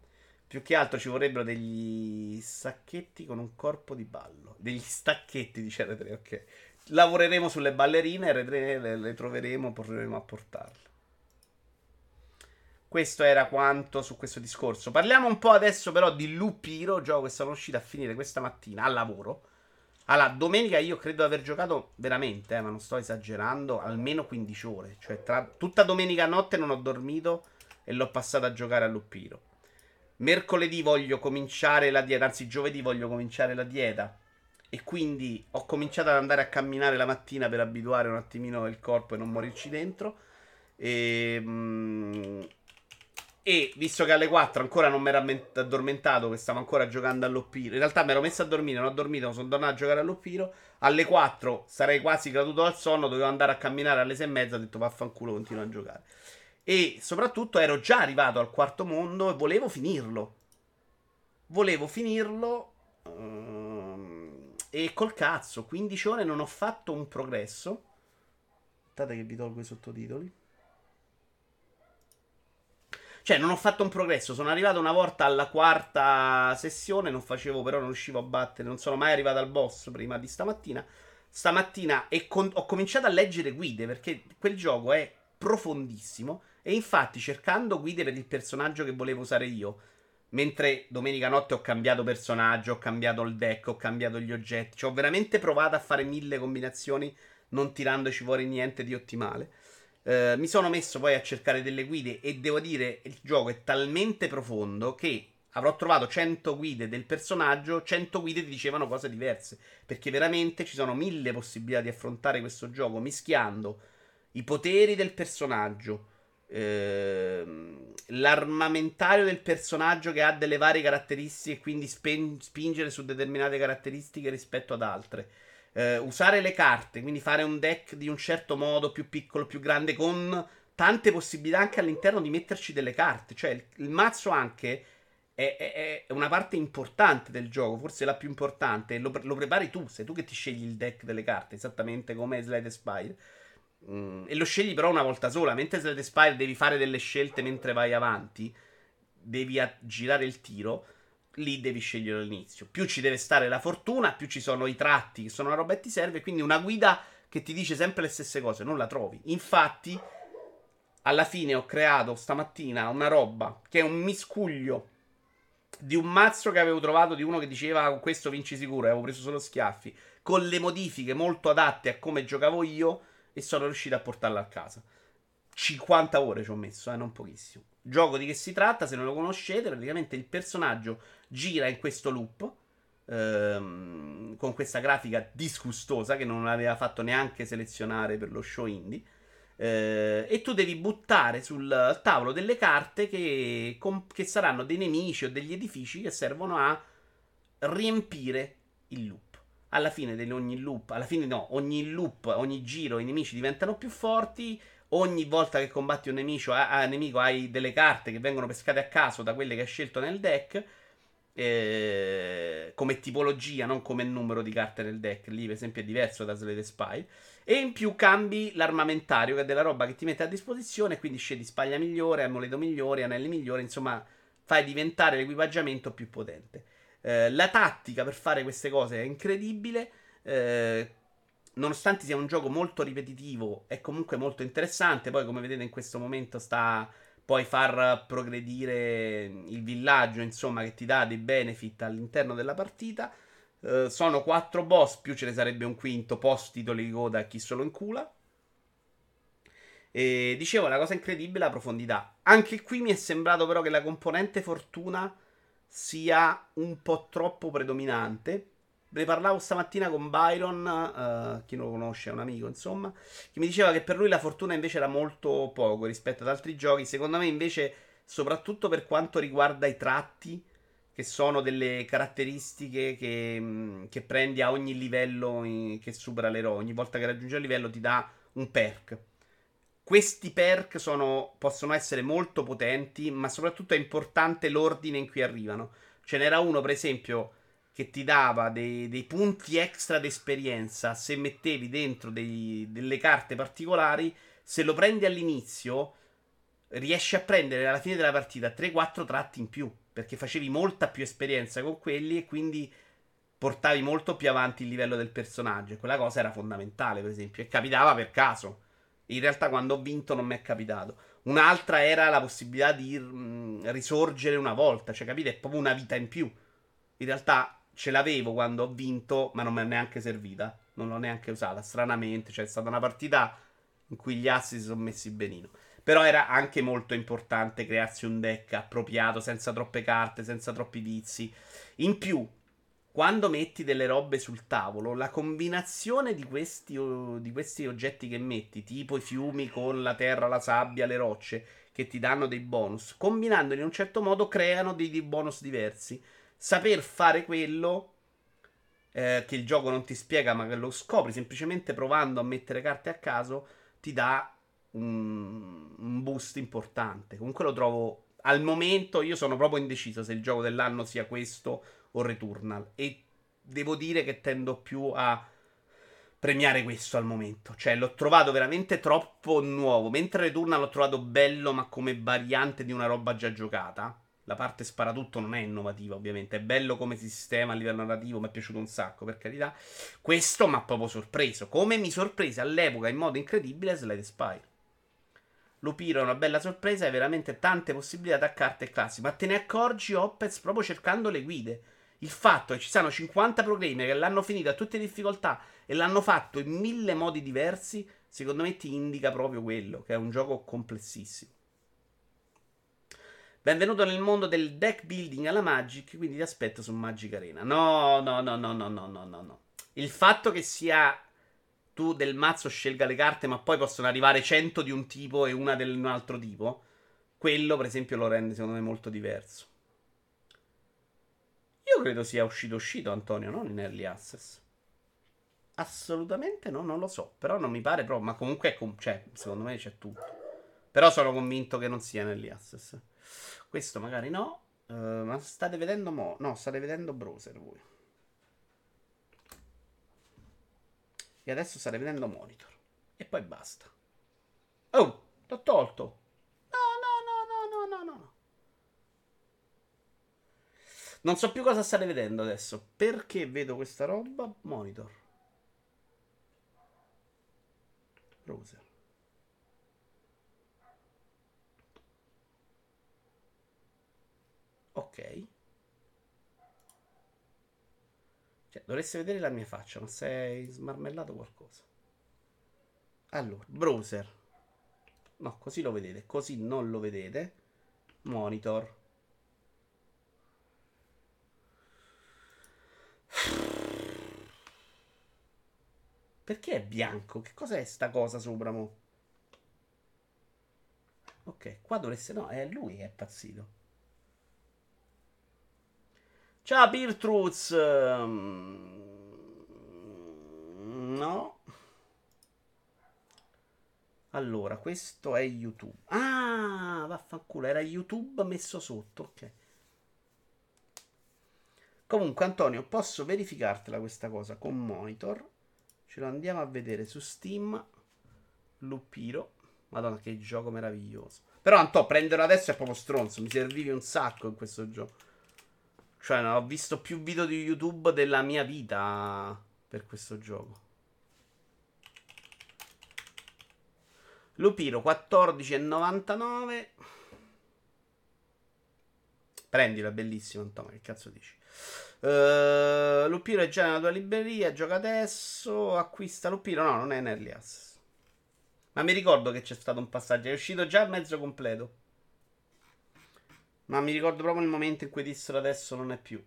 Più che altro ci vorrebbero degli sacchetti con un corpo di ballo. Degli stacchetti, dice R3, ok lavoreremo sulle ballerine, le, le troveremo, proveremo a portarle. Questo era quanto su questo discorso. Parliamo un po' adesso però di Lupiro, gioco che sono uscito a finire questa mattina al lavoro. Allora, domenica io credo di aver giocato veramente, eh, ma non sto esagerando, almeno 15 ore. Cioè, tra tutta domenica notte non ho dormito e l'ho passata a giocare a Lupiro. Mercoledì voglio cominciare la dieta, anzi giovedì voglio cominciare la dieta e quindi ho cominciato ad andare a camminare la mattina per abituare un attimino il corpo e non morirci dentro. E, mm, e visto che alle 4 ancora non mi ero addormentato, che stavo ancora giocando all'Oppiro. In realtà mi ero messo a dormire, non ho dormito, sono tornato a giocare all'Oppiro. Alle 4 sarei quasi caduto al sonno, dovevo andare a camminare alle 6 e mezza. Ho detto vaffanculo, continuo a giocare. E soprattutto ero già arrivato al quarto mondo e volevo finirlo. Volevo finirlo. Um, e col cazzo, 15 ore non ho fatto un progresso. Aspettate che vi tolgo i sottotitoli. Cioè, non ho fatto un progresso. Sono arrivato una volta alla quarta sessione. Non facevo, però, non riuscivo a battere. Non sono mai arrivato al boss prima di stamattina. Stamattina con- ho cominciato a leggere guide perché quel gioco è profondissimo. E infatti, cercando guide per il personaggio che volevo usare io, Mentre domenica notte ho cambiato personaggio, ho cambiato il deck, ho cambiato gli oggetti. Cioè, ho veramente provato a fare mille combinazioni, non tirandoci fuori niente di ottimale. Eh, mi sono messo poi a cercare delle guide e devo dire il gioco è talmente profondo che avrò trovato 100 guide del personaggio, 100 guide ti dicevano cose diverse. Perché veramente ci sono mille possibilità di affrontare questo gioco mischiando i poteri del personaggio Ehm, l'armamentario del personaggio che ha delle varie caratteristiche e quindi spen- spingere su determinate caratteristiche rispetto ad altre. Eh, usare le carte, quindi fare un deck di un certo modo, più piccolo, più grande, con tante possibilità anche all'interno di metterci delle carte. Cioè, il, il mazzo anche è, è, è, una parte importante del gioco, forse la più importante. Lo, lo, prepari tu, sei tu che ti scegli il deck delle carte, esattamente come Slide Spire. Mm, e lo scegli però una volta sola. Mentre Slade Spire devi fare delle scelte mentre vai avanti, devi girare il tiro. Lì devi scegliere all'inizio. Più ci deve stare la fortuna, più ci sono i tratti che sono una roba che ti serve. Quindi una guida che ti dice sempre le stesse cose, non la trovi. Infatti, alla fine ho creato stamattina una roba che è un miscuglio di un mazzo che avevo trovato di uno che diceva con questo vinci sicuro, avevo preso solo schiaffi, con le modifiche molto adatte a come giocavo io e sono riuscito a portarla a casa. 50 ore ci ho messo, eh, non pochissimo. Gioco di che si tratta, se non lo conoscete, praticamente il personaggio gira in questo loop ehm, con questa grafica disgustosa che non aveva fatto neanche selezionare per lo show indie. Eh, e tu devi buttare sul tavolo delle carte che, com- che saranno dei nemici o degli edifici che servono a riempire il loop. Alla fine di ogni loop, alla fine no, ogni loop, ogni giro i nemici diventano più forti. Ogni volta che combatti un nemico, a, a nemico hai delle carte che vengono pescate a caso da quelle che hai scelto nel deck. Eh, come tipologia, non come numero di carte nel deck. Lì, per esempio, è diverso da Slade Spy. E in più cambi l'armamentario, che è della roba che ti mette a disposizione. Quindi scegli spaglia migliore, amuleto migliore, anelli migliori. Insomma, fai diventare l'equipaggiamento più potente. Eh, la tattica per fare queste cose è incredibile. Eh, nonostante sia un gioco molto ripetitivo, è comunque molto interessante. Poi, come vedete, in questo momento sta poi far progredire il villaggio, insomma, che ti dà dei benefit all'interno della partita. Uh, sono quattro boss, più ce ne sarebbe un quinto post titoli di coda a chi solo in cula. E dicevo, la cosa incredibile la profondità. Anche qui mi è sembrato però che la componente fortuna sia un po' troppo predominante. Ne parlavo stamattina con Byron, uh, chi non lo conosce è un amico, insomma, che mi diceva che per lui la fortuna invece era molto poco rispetto ad altri giochi. Secondo me invece, soprattutto per quanto riguarda i tratti, che sono delle caratteristiche che, mm, che prendi a ogni livello in, che supera l'eroe. Ogni volta che raggiungi un livello ti dà un perk. Questi perk sono, possono essere molto potenti, ma soprattutto è importante l'ordine in cui arrivano. Ce n'era uno, per esempio, che ti dava dei, dei punti extra d'esperienza se mettevi dentro dei, delle carte particolari. Se lo prendi all'inizio, riesci a prendere alla fine della partita 3-4 tratti in più. Perché facevi molta più esperienza con quelli e quindi portavi molto più avanti il livello del personaggio. Quella cosa era fondamentale, per esempio. E capitava per caso. In realtà, quando ho vinto, non mi è capitato. Un'altra era la possibilità di risorgere una volta, cioè, capite? È proprio una vita in più. In realtà ce l'avevo quando ho vinto, ma non mi è neanche servita. Non l'ho neanche usata. Stranamente, cioè, è stata una partita in cui gli assi si sono messi benino. Però era anche molto importante crearsi un deck appropriato, senza troppe carte, senza troppi vizi. In più, quando metti delle robe sul tavolo, la combinazione di questi, di questi, oggetti che metti, tipo i fiumi con la terra, la sabbia, le rocce, che ti danno dei bonus, combinandoli in un certo modo creano dei, dei bonus diversi. Saper fare quello eh, che il gioco non ti spiega, ma che lo scopri semplicemente provando a mettere carte a caso, ti dà un, un boost importante. Comunque lo trovo al momento io sono proprio indeciso se il gioco dell'anno sia questo o Returnal. E devo dire che tendo più a premiare questo al momento. Cioè, l'ho trovato veramente troppo nuovo. Mentre Returnal l'ho trovato bello, ma come variante di una roba già giocata. La parte sparatutto non è innovativa, ovviamente. È bello come sistema a livello narrativo, mi è piaciuto un sacco, per carità. Questo mi ha proprio sorpreso. Come mi sorprese all'epoca in modo incredibile Slade Spire. Lupiro è una bella sorpresa, hai veramente tante possibilità da carte e classi. Ma te ne accorgi, Opez, proprio cercando le guide. Il fatto che ci siano 50 proclaimer che l'hanno finita a tutte le difficoltà e l'hanno fatto in mille modi diversi, secondo me ti indica proprio quello, che è un gioco complessissimo. Benvenuto nel mondo del deck building alla Magic, quindi ti aspetto su Magic Arena. No, no, no, no, no, no, no, no. Il fatto che sia tu del mazzo scelga le carte, ma poi possono arrivare 100 di un tipo e una di un altro tipo, quello per esempio lo rende secondo me molto diverso. Io credo sia uscito uscito Antonio, non in early access. Assolutamente no, non lo so. Però non mi pare proprio. Ma comunque, com- cioè, secondo me c'è tutto. Però sono convinto che non sia early access. Questo magari no. Uh, ma state vedendo mo? No, state vedendo browser voi. E adesso state vedendo monitor. E poi basta. Oh, l'ho tolto. No, no, no, no, no, no, no. Non so più cosa state vedendo adesso. Perché vedo questa roba? Monitor. Browser. Ok. Cioè, dovreste vedere la mia faccia, ma sei smarmellato qualcosa. Allora, browser. No, così lo vedete. Così non lo vedete. Monitor. Perché è bianco? Che cos'è sta cosa sopra mo? Ok, qua dovreste... No, è lui che è pazzito. Ciao Birtruz! No. Allora, questo è YouTube. Ah, vaffanculo, era YouTube messo sotto, ok. Comunque, Antonio, posso verificartela questa cosa con monitor. Ce lo andiamo a vedere su Steam. Lupiro. Madonna, che gioco meraviglioso. Però, Anto, prenderlo adesso è proprio stronzo. Mi servivi un sacco in questo gioco. Cioè, ho visto più video di YouTube della mia vita per questo gioco. Lupiro 14,99. Prendilo, è bellissimo, Antonio. Che cazzo dici? Uh, è già nella tua libreria. Gioca adesso. Acquista Lupiro. No, non è in early. Ma mi ricordo che c'è stato un passaggio. È uscito già il mezzo completo. Ma mi ricordo proprio il momento in cui dissero adesso non è più.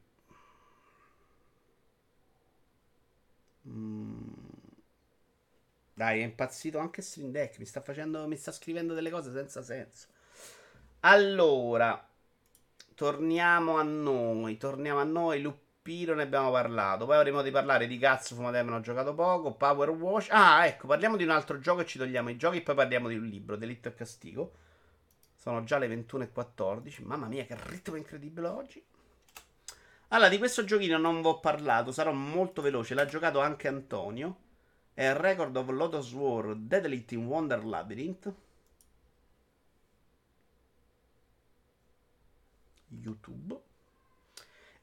Mm. Dai, è impazzito anche Stream Deck. Mi sta facendo. Mi sta scrivendo delle cose senza senso. Allora. Torniamo a noi. Torniamo a noi. Lupiro ne abbiamo parlato. Poi avremo di parlare di cazzo Fumademon. Ho giocato poco. Power Wash. Ah, ecco. Parliamo di un altro gioco e ci togliamo i giochi. E poi parliamo di un libro. Delitto e castigo. Sono già le 21.14. Mamma mia, che ritmo incredibile oggi. Allora, di questo giochino non vi ho parlato. Sarò molto veloce. L'ha giocato anche Antonio. È Record of Lotus War Deadly in Wonder Labyrinth. YouTube.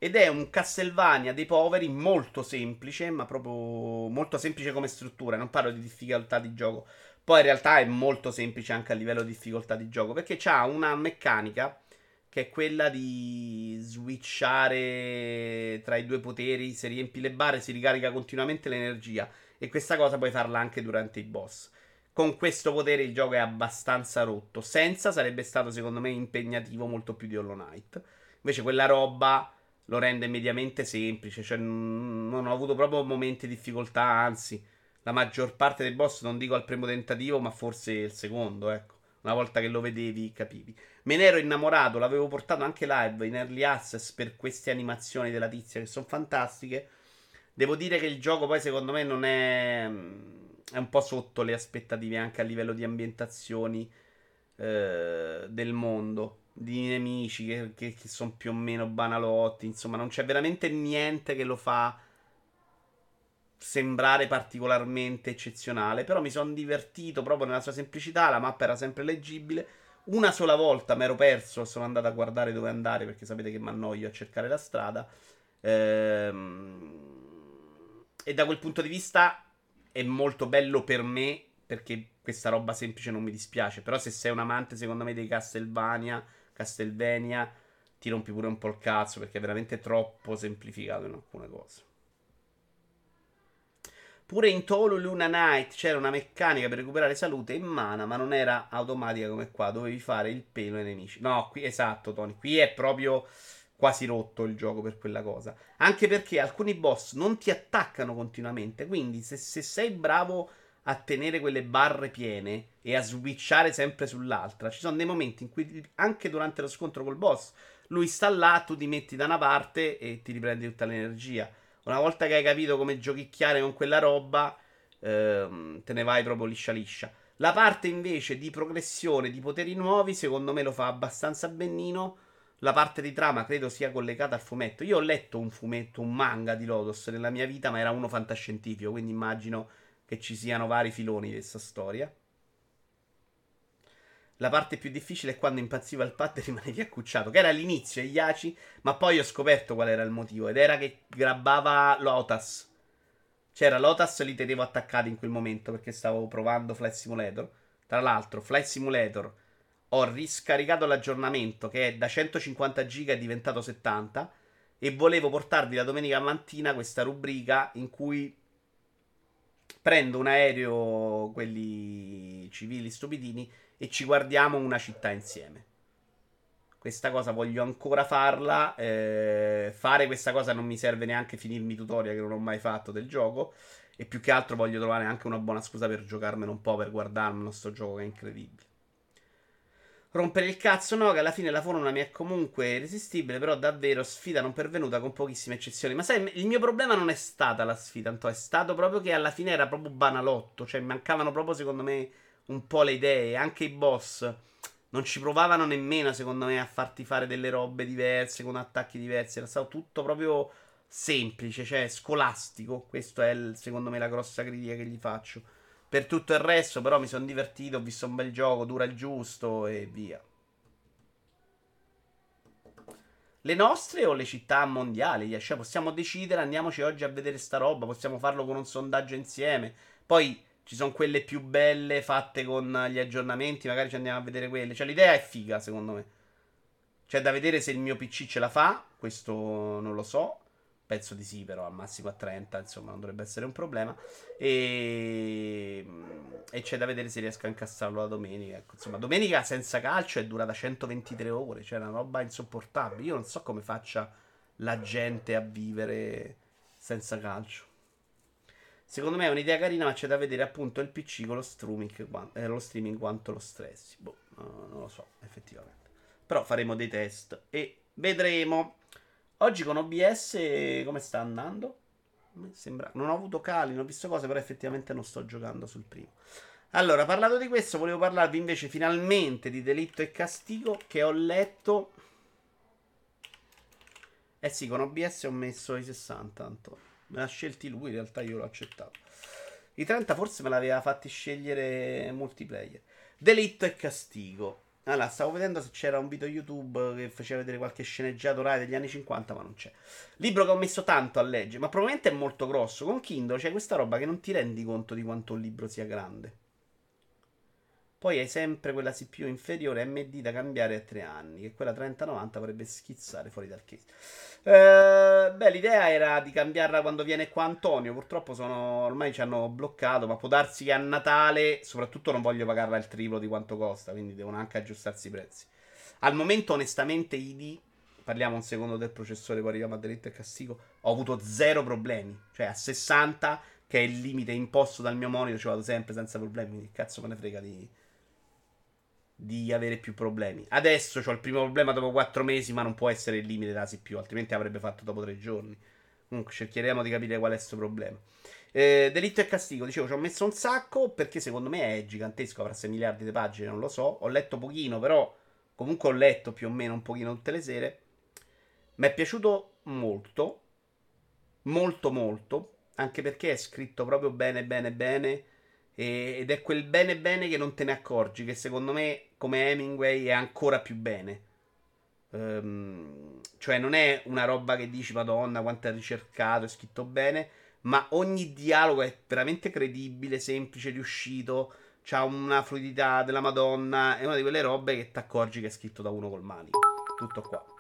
Ed è un Castlevania dei poveri molto semplice, ma proprio molto semplice come struttura. Non parlo di difficoltà di gioco. Poi in realtà è molto semplice anche a livello di difficoltà di gioco. Perché ha una meccanica che è quella di switchare tra i due poteri. Se riempi le barre si ricarica continuamente l'energia. E questa cosa puoi farla anche durante i boss. Con questo potere il gioco è abbastanza rotto. Senza sarebbe stato, secondo me, impegnativo molto più di Hollow Knight. Invece quella roba lo rende mediamente semplice. Cioè, non ho avuto proprio momenti di difficoltà. Anzi, la maggior parte dei boss, non dico al primo tentativo, ma forse il secondo, ecco. Una volta che lo vedevi, capivi. Me ne ero innamorato, l'avevo portato anche live in early access per queste animazioni della tizia che sono fantastiche. Devo dire che il gioco poi secondo me non è... è un po' sotto le aspettative anche a livello di ambientazioni eh, del mondo, di nemici che, che, che sono più o meno banalotti, insomma non c'è veramente niente che lo fa sembrare particolarmente eccezionale, però mi sono divertito proprio nella sua semplicità, la mappa era sempre leggibile. Una sola volta mi ero perso, sono andato a guardare dove andare perché sapete che mi annoio a cercare la strada. Ehm e da quel punto di vista è molto bello per me perché questa roba semplice non mi dispiace. Però se sei un amante, secondo me, dei Castlevania, Castlevania, ti rompi pure un po' il cazzo perché è veramente troppo semplificato in alcune cose. Pure in Tolu Luna Night c'era una meccanica per recuperare salute in mana, ma non era automatica come qua. Dovevi fare il pelo ai nemici. No, qui esatto, Tony. Qui è proprio quasi rotto il gioco per quella cosa. Anche perché alcuni boss non ti attaccano continuamente. Quindi, se, se, sei bravo a tenere quelle barre piene e a switchare sempre sull'altra, ci sono dei momenti in cui anche durante lo scontro col boss lui sta là, tu ti metti da una parte e ti riprendi tutta l'energia. Una volta che hai capito come giochicchiare con quella roba, ehm, te ne vai proprio liscia liscia. La parte invece di progressione, di poteri nuovi, secondo me lo fa abbastanza bennino la parte di trama credo sia collegata al fumetto. Io ho letto un fumetto, un manga di Lodos nella mia vita, ma era uno fantascientifico, quindi immagino che ci siano vari filoni di questa storia. La parte più difficile è quando impazziva il pad e rimanevi accucciato, che era all'inizio Yachi, ma poi ho scoperto qual era il motivo, ed era che grabbava Lotus. C'era Lotus li tenevo attaccati in quel momento perché stavo provando Flight Simulator. Tra l'altro, Flight Simulator ho riscaricato l'aggiornamento che è da 150 giga è diventato 70 e volevo portarvi la domenica mattina questa rubrica in cui prendo un aereo, quelli civili stupidini, e ci guardiamo una città insieme. Questa cosa voglio ancora farla. Eh, fare questa cosa non mi serve neanche finirmi tutorial che non ho mai fatto del gioco. E più che altro voglio trovare anche una buona scusa per giocarmelo un po', per guardarmelo sto gioco che è incredibile. Rompere il cazzo, no, che alla fine la formula mi è comunque irresistibile, però davvero sfida non pervenuta con pochissime eccezioni. Ma sai, il mio problema non è stata la sfida, è stato proprio che alla fine era proprio banalotto, cioè mancavano proprio secondo me un po' le idee, anche i boss non ci provavano nemmeno, secondo me, a farti fare delle robe diverse, con attacchi diversi, era stato tutto proprio semplice, cioè scolastico. Questa è, secondo me, la grossa critica che gli faccio. Per tutto il resto, però, mi sono divertito. Ho visto un bel gioco, dura il giusto e via. Le nostre o le città mondiali? Cioè, possiamo decidere, andiamoci oggi a vedere sta roba. Possiamo farlo con un sondaggio insieme. Poi ci sono quelle più belle fatte con gli aggiornamenti. Magari ci andiamo a vedere quelle. Cioè, l'idea è figa, secondo me. C'è da vedere se il mio PC ce la fa. Questo non lo so. Penso di sì, però al massimo a 30, insomma, non dovrebbe essere un problema. E, e c'è da vedere se riesco a incastrarlo la domenica. Ecco, insomma, domenica senza calcio è durata 123 ore, cioè una roba insopportabile. Io non so come faccia la gente a vivere senza calcio. Secondo me è un'idea carina, ma c'è da vedere appunto il PC con lo streaming, eh, lo streaming quanto lo stressi. Boh, non lo so, effettivamente. Però faremo dei test e vedremo. Oggi con OBS come sta andando? Sembra... Non ho avuto cali, non ho visto cose, però effettivamente non sto giocando sul primo. Allora, parlato di questo, volevo parlarvi invece finalmente di Delitto e Castigo che ho letto. Eh sì, con OBS ho messo i 60, Antonio. Me l'ha scelti lui, in realtà io l'ho accettato. I 30 forse me l'aveva fatti scegliere multiplayer. Delitto e Castigo. Allora, stavo vedendo se c'era un video YouTube che faceva vedere qualche sceneggiato Rai degli anni 50, ma non c'è. Libro che ho messo tanto a leggere, ma probabilmente è molto grosso. Con Kindle c'è questa roba che non ti rendi conto di quanto un libro sia grande. Poi hai sempre quella CPU inferiore MD da cambiare a 3 anni, che quella 3090 potrebbe schizzare fuori dal case. Eh, beh, l'idea era di cambiarla quando viene qua Antonio. Purtroppo sono, ormai ci hanno bloccato, ma può darsi che a Natale, soprattutto non voglio pagarla il triplo di quanto costa, quindi devono anche aggiustarsi i prezzi. Al momento, onestamente, ID, parliamo un secondo del processore, poi arriviamo a delitto e castigo, ho avuto zero problemi. Cioè a 60, che è il limite imposto dal mio monitor, ci vado sempre senza problemi, quindi cazzo me ne frega di di avere più problemi. Adesso ho il primo problema dopo 4 mesi, ma non può essere il limite da più, altrimenti avrebbe fatto dopo 3 giorni. Comunque cercheremo di capire qual è questo problema. Eh, delitto e castigo, dicevo, ci ho messo un sacco perché secondo me è gigantesco, avrà 6 miliardi di pagine, non lo so. Ho letto pochino, però comunque ho letto più o meno un pochino tutte le sere. Mi è piaciuto molto, molto molto, anche perché è scritto proprio bene, bene, bene ed è quel bene bene che non te ne accorgi, che secondo me, come Hemingway, è ancora più bene. Um, cioè, non è una roba che dici, Madonna, quanto è ricercato, è scritto bene, ma ogni dialogo è veramente credibile, semplice, riuscito. C'ha una fluidità della Madonna. È una di quelle robe che ti accorgi che è scritto da uno col manico. Tutto qua.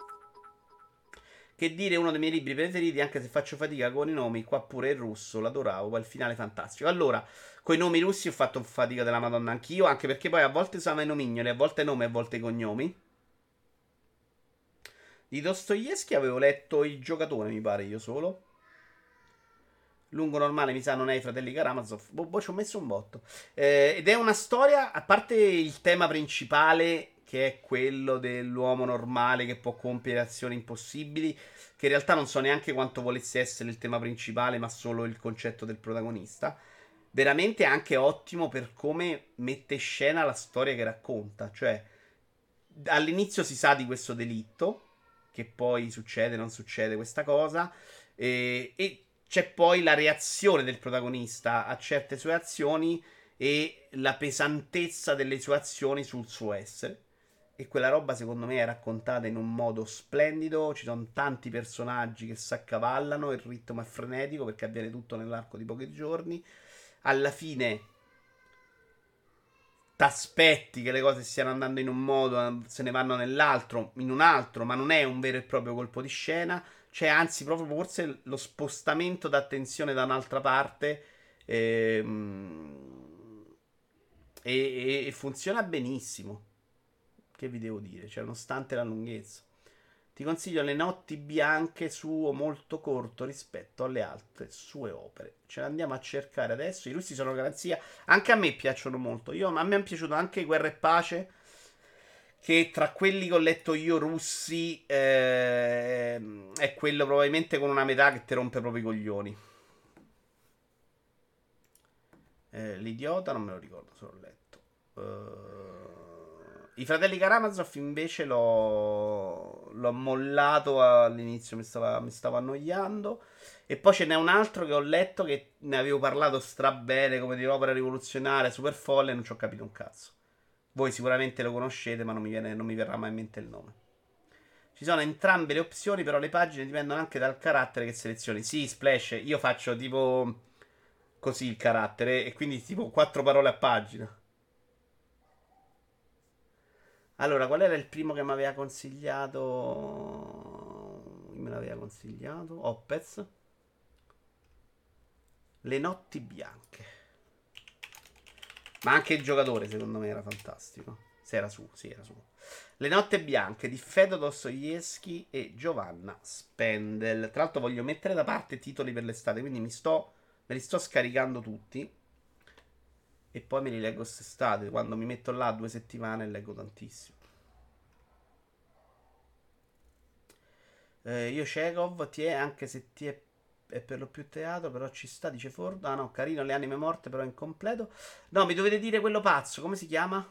Che dire uno dei miei libri preferiti, anche se faccio fatica con i nomi, qua pure il russo, l'adoravo, poi il finale fantastico. Allora, con i nomi russi ho fatto fatica della Madonna anch'io, anche perché poi a volte usava i nomignoli, a volte nomi, a volte cognomi. Di Dostoevsky avevo letto Il giocatore, mi pare, io solo. Lungo normale, mi sa, non è i fratelli Karamazov. Boh, boh, ci ho messo un botto. Eh, ed è una storia, a parte il tema principale che è quello dell'uomo normale che può compiere azioni impossibili, che in realtà non so neanche quanto volesse essere il tema principale, ma solo il concetto del protagonista. Veramente anche ottimo per come mette scena la storia che racconta. Cioè, all'inizio si sa di questo delitto, che poi succede, non succede questa cosa, e, e c'è poi la reazione del protagonista a certe sue azioni e la pesantezza delle sue azioni sul suo essere. E quella roba secondo me è raccontata in un modo splendido. Ci sono tanti personaggi che si accavallano. Il ritmo è frenetico perché avviene tutto nell'arco di pochi giorni. Alla fine t'aspetti che le cose stiano andando in un modo, se ne vanno nell'altro, in un altro, ma non è un vero e proprio colpo di scena. C'è anzi proprio forse lo spostamento d'attenzione da un'altra parte. Ehm, e, e funziona benissimo. Che vi devo dire? Cioè, nonostante la lunghezza. Ti consiglio Le notti bianche, suo molto corto rispetto alle altre sue opere. Ce l'andiamo a cercare adesso. I russi sono garanzia. Anche a me piacciono molto. Io, a me è piaciuto anche Guerra e Pace. che tra quelli che ho letto io russi eh, è quello probabilmente con una metà che ti rompe proprio i coglioni. Eh, l'idiota non me lo ricordo se l'ho letto. Uh, I fratelli Karamazov invece l'ho, l'ho mollato all'inizio, mi stava, mi stava annoiando. E poi ce n'è un altro che ho letto che ne avevo parlato strabene come di opera rivoluzionaria, super folle, e non ci ho capito un cazzo. Voi sicuramente lo conoscete, ma non mi, viene, non mi verrà mai in mente il nome. Ci sono entrambe le opzioni, però le pagine dipendono anche dal carattere che selezioni. Sì, Splash, io faccio tipo così il carattere e quindi tipo quattro parole a pagina. Allora, qual era il primo che mi aveva consigliato? Me l'aveva consigliato? Opez. Le notti bianche. Ma anche il giocatore, secondo me, era fantastico. Se era su, sì, era su. Le notte bianche di Fedor Dostoevsky e Giovanna Spendel. Tra l'altro voglio mettere da parte titoli per l'estate, quindi mi sto, me li sto scaricando tutti. E poi me li leggo quest'estate. Quando mi metto là due settimane leggo tantissimo. Eh, io Chekhov ti è, anche se ti è è per lo più teatro, però ci sta, dice Ford. Ah no, carino, le anime morte, però incompleto. No, mi dovete dire quello pazzo, come si chiama?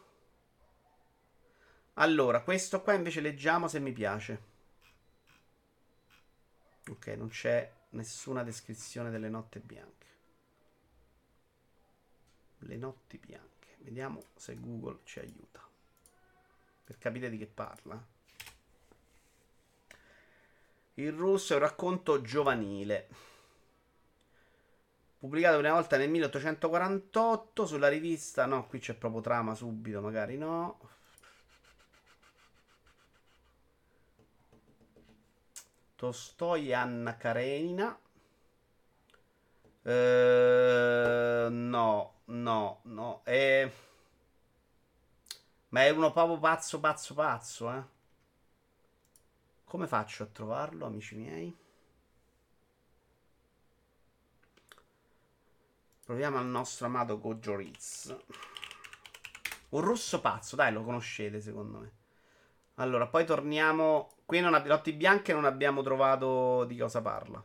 Allora, questo qua invece leggiamo se mi piace. Ok, non c'è nessuna descrizione delle notte bianche. Le notti bianche. Vediamo se Google ci aiuta. Per capire di che parla. Il russo è un racconto giovanile. Pubblicato per una volta nel 1848 sulla rivista. No, qui c'è proprio trama subito, magari no. Tolstoi Anna Karenina. Uh, no, no, no. È... Ma è uno proprio pazzo, pazzo, pazzo, eh. Come faccio a trovarlo, amici miei? Proviamo al nostro amato Gojo Ritz. Un russo pazzo, dai, lo conoscete secondo me. Allora, poi torniamo. Qui non abbiamo notti bianche non abbiamo trovato di cosa parla.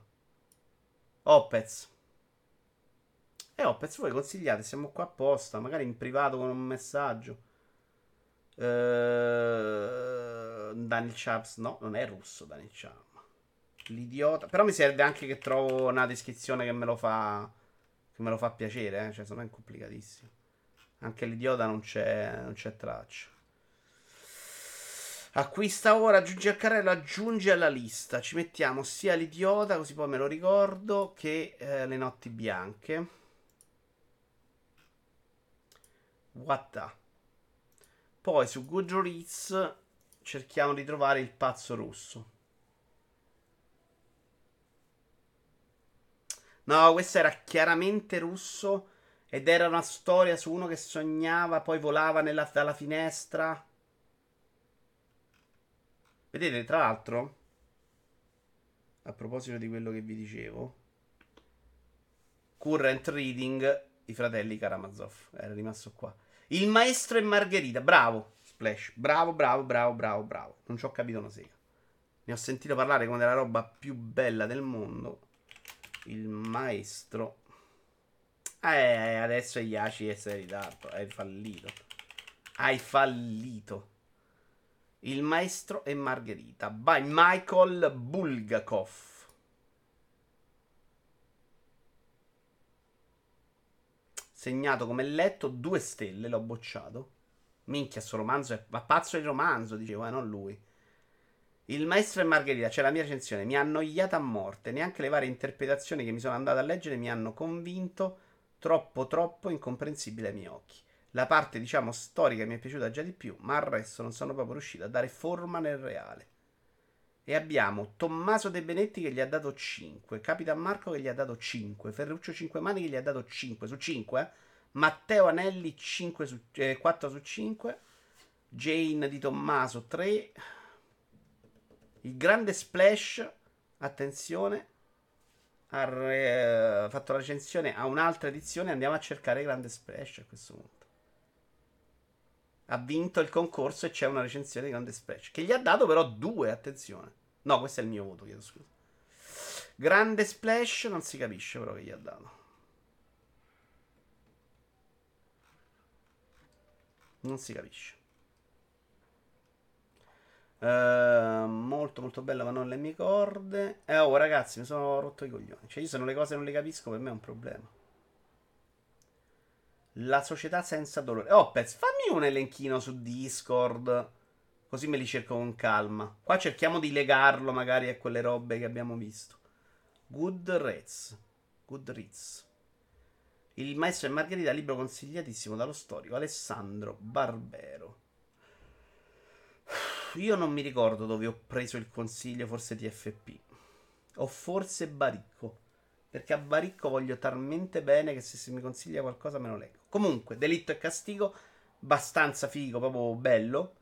Opez. E eh, Opez, voi consigliate, siamo qua apposta, magari in privato con un messaggio. Uh, Daniel Chaps, no, non è russo Daniel Chaps. L'idiota. Però mi serve anche che trovo una descrizione che me lo fa. Che me lo fa piacere, eh? Cioè, secondo complicatissimo. Anche l'idiota non c'è, non c'è traccia. Acquista ora, aggiungi al carrello, aggiungi alla lista. Ci mettiamo sia l'idiota, così poi me lo ricordo, che eh, le notti bianche. What the? Poi su Goodreads cerchiamo di trovare il pazzo russo. No, questo era chiaramente russo ed era una storia su uno che sognava, poi volava nella, dalla finestra. Vedete, tra l'altro, a proposito di quello che vi dicevo, current reading, i fratelli Karamazov, era rimasto qua. Il maestro e Margherita, bravo, Splash, bravo, bravo, bravo, bravo, bravo. Non ci ho capito una sega. Ne ho sentito parlare come della roba più bella del mondo. Il maestro. Eh, adesso Yashi è in ritardo, hai fallito. Hai fallito. Il maestro e Margherita by Michael Bulgakov. Segnato come letto, due stelle, l'ho bocciato. Minchia, sto romanzo è... Ma pazzo di romanzo, dicevo, eh, non lui. Il maestro e Margherita, c'è la mia recensione, mi ha annoiata a morte. Neanche le varie interpretazioni che mi sono andato a leggere mi hanno convinto troppo, troppo incomprensibile ai miei occhi. La parte, diciamo, storica mi è piaciuta già di più, ma al resto non sono proprio riuscito a dare forma nel reale. E abbiamo Tommaso De Benetti che gli ha dato 5, Capitan Marco che gli ha dato 5, Ferruccio 5 Mani che gli ha dato 5 su 5, eh? Matteo Anelli 5 su, eh, 4 su 5, Jane di Tommaso 3, il grande Splash, attenzione, ha re- fatto la recensione a un'altra edizione, andiamo a cercare il grande Splash a questo punto. Ha vinto il concorso e c'è una recensione di Grande Splash. Che gli ha dato però due, attenzione. No, questo è il mio voto, chiedo scusa. Grande Splash non si capisce però che gli ha dato. Non si capisce. Uh, molto molto bella ma non le mie corde. Eh oh ragazzi mi sono rotto i coglioni. Cioè io se non le cose non le capisco per me è un problema. La società senza dolore. Oh Pez, fammi un elenchino su Discord. Così me li cerco con calma. Qua cerchiamo di legarlo magari a quelle robe che abbiamo visto. Goodreads. Goodreads. Il maestro e Margherita, libro consigliatissimo dallo storico Alessandro Barbero. Io non mi ricordo dove ho preso il consiglio, forse TFP. O forse Baricco. Perché a Baricco voglio talmente bene che se mi consiglia qualcosa me lo leggo. Comunque, Delitto e Castigo, abbastanza figo, proprio bello.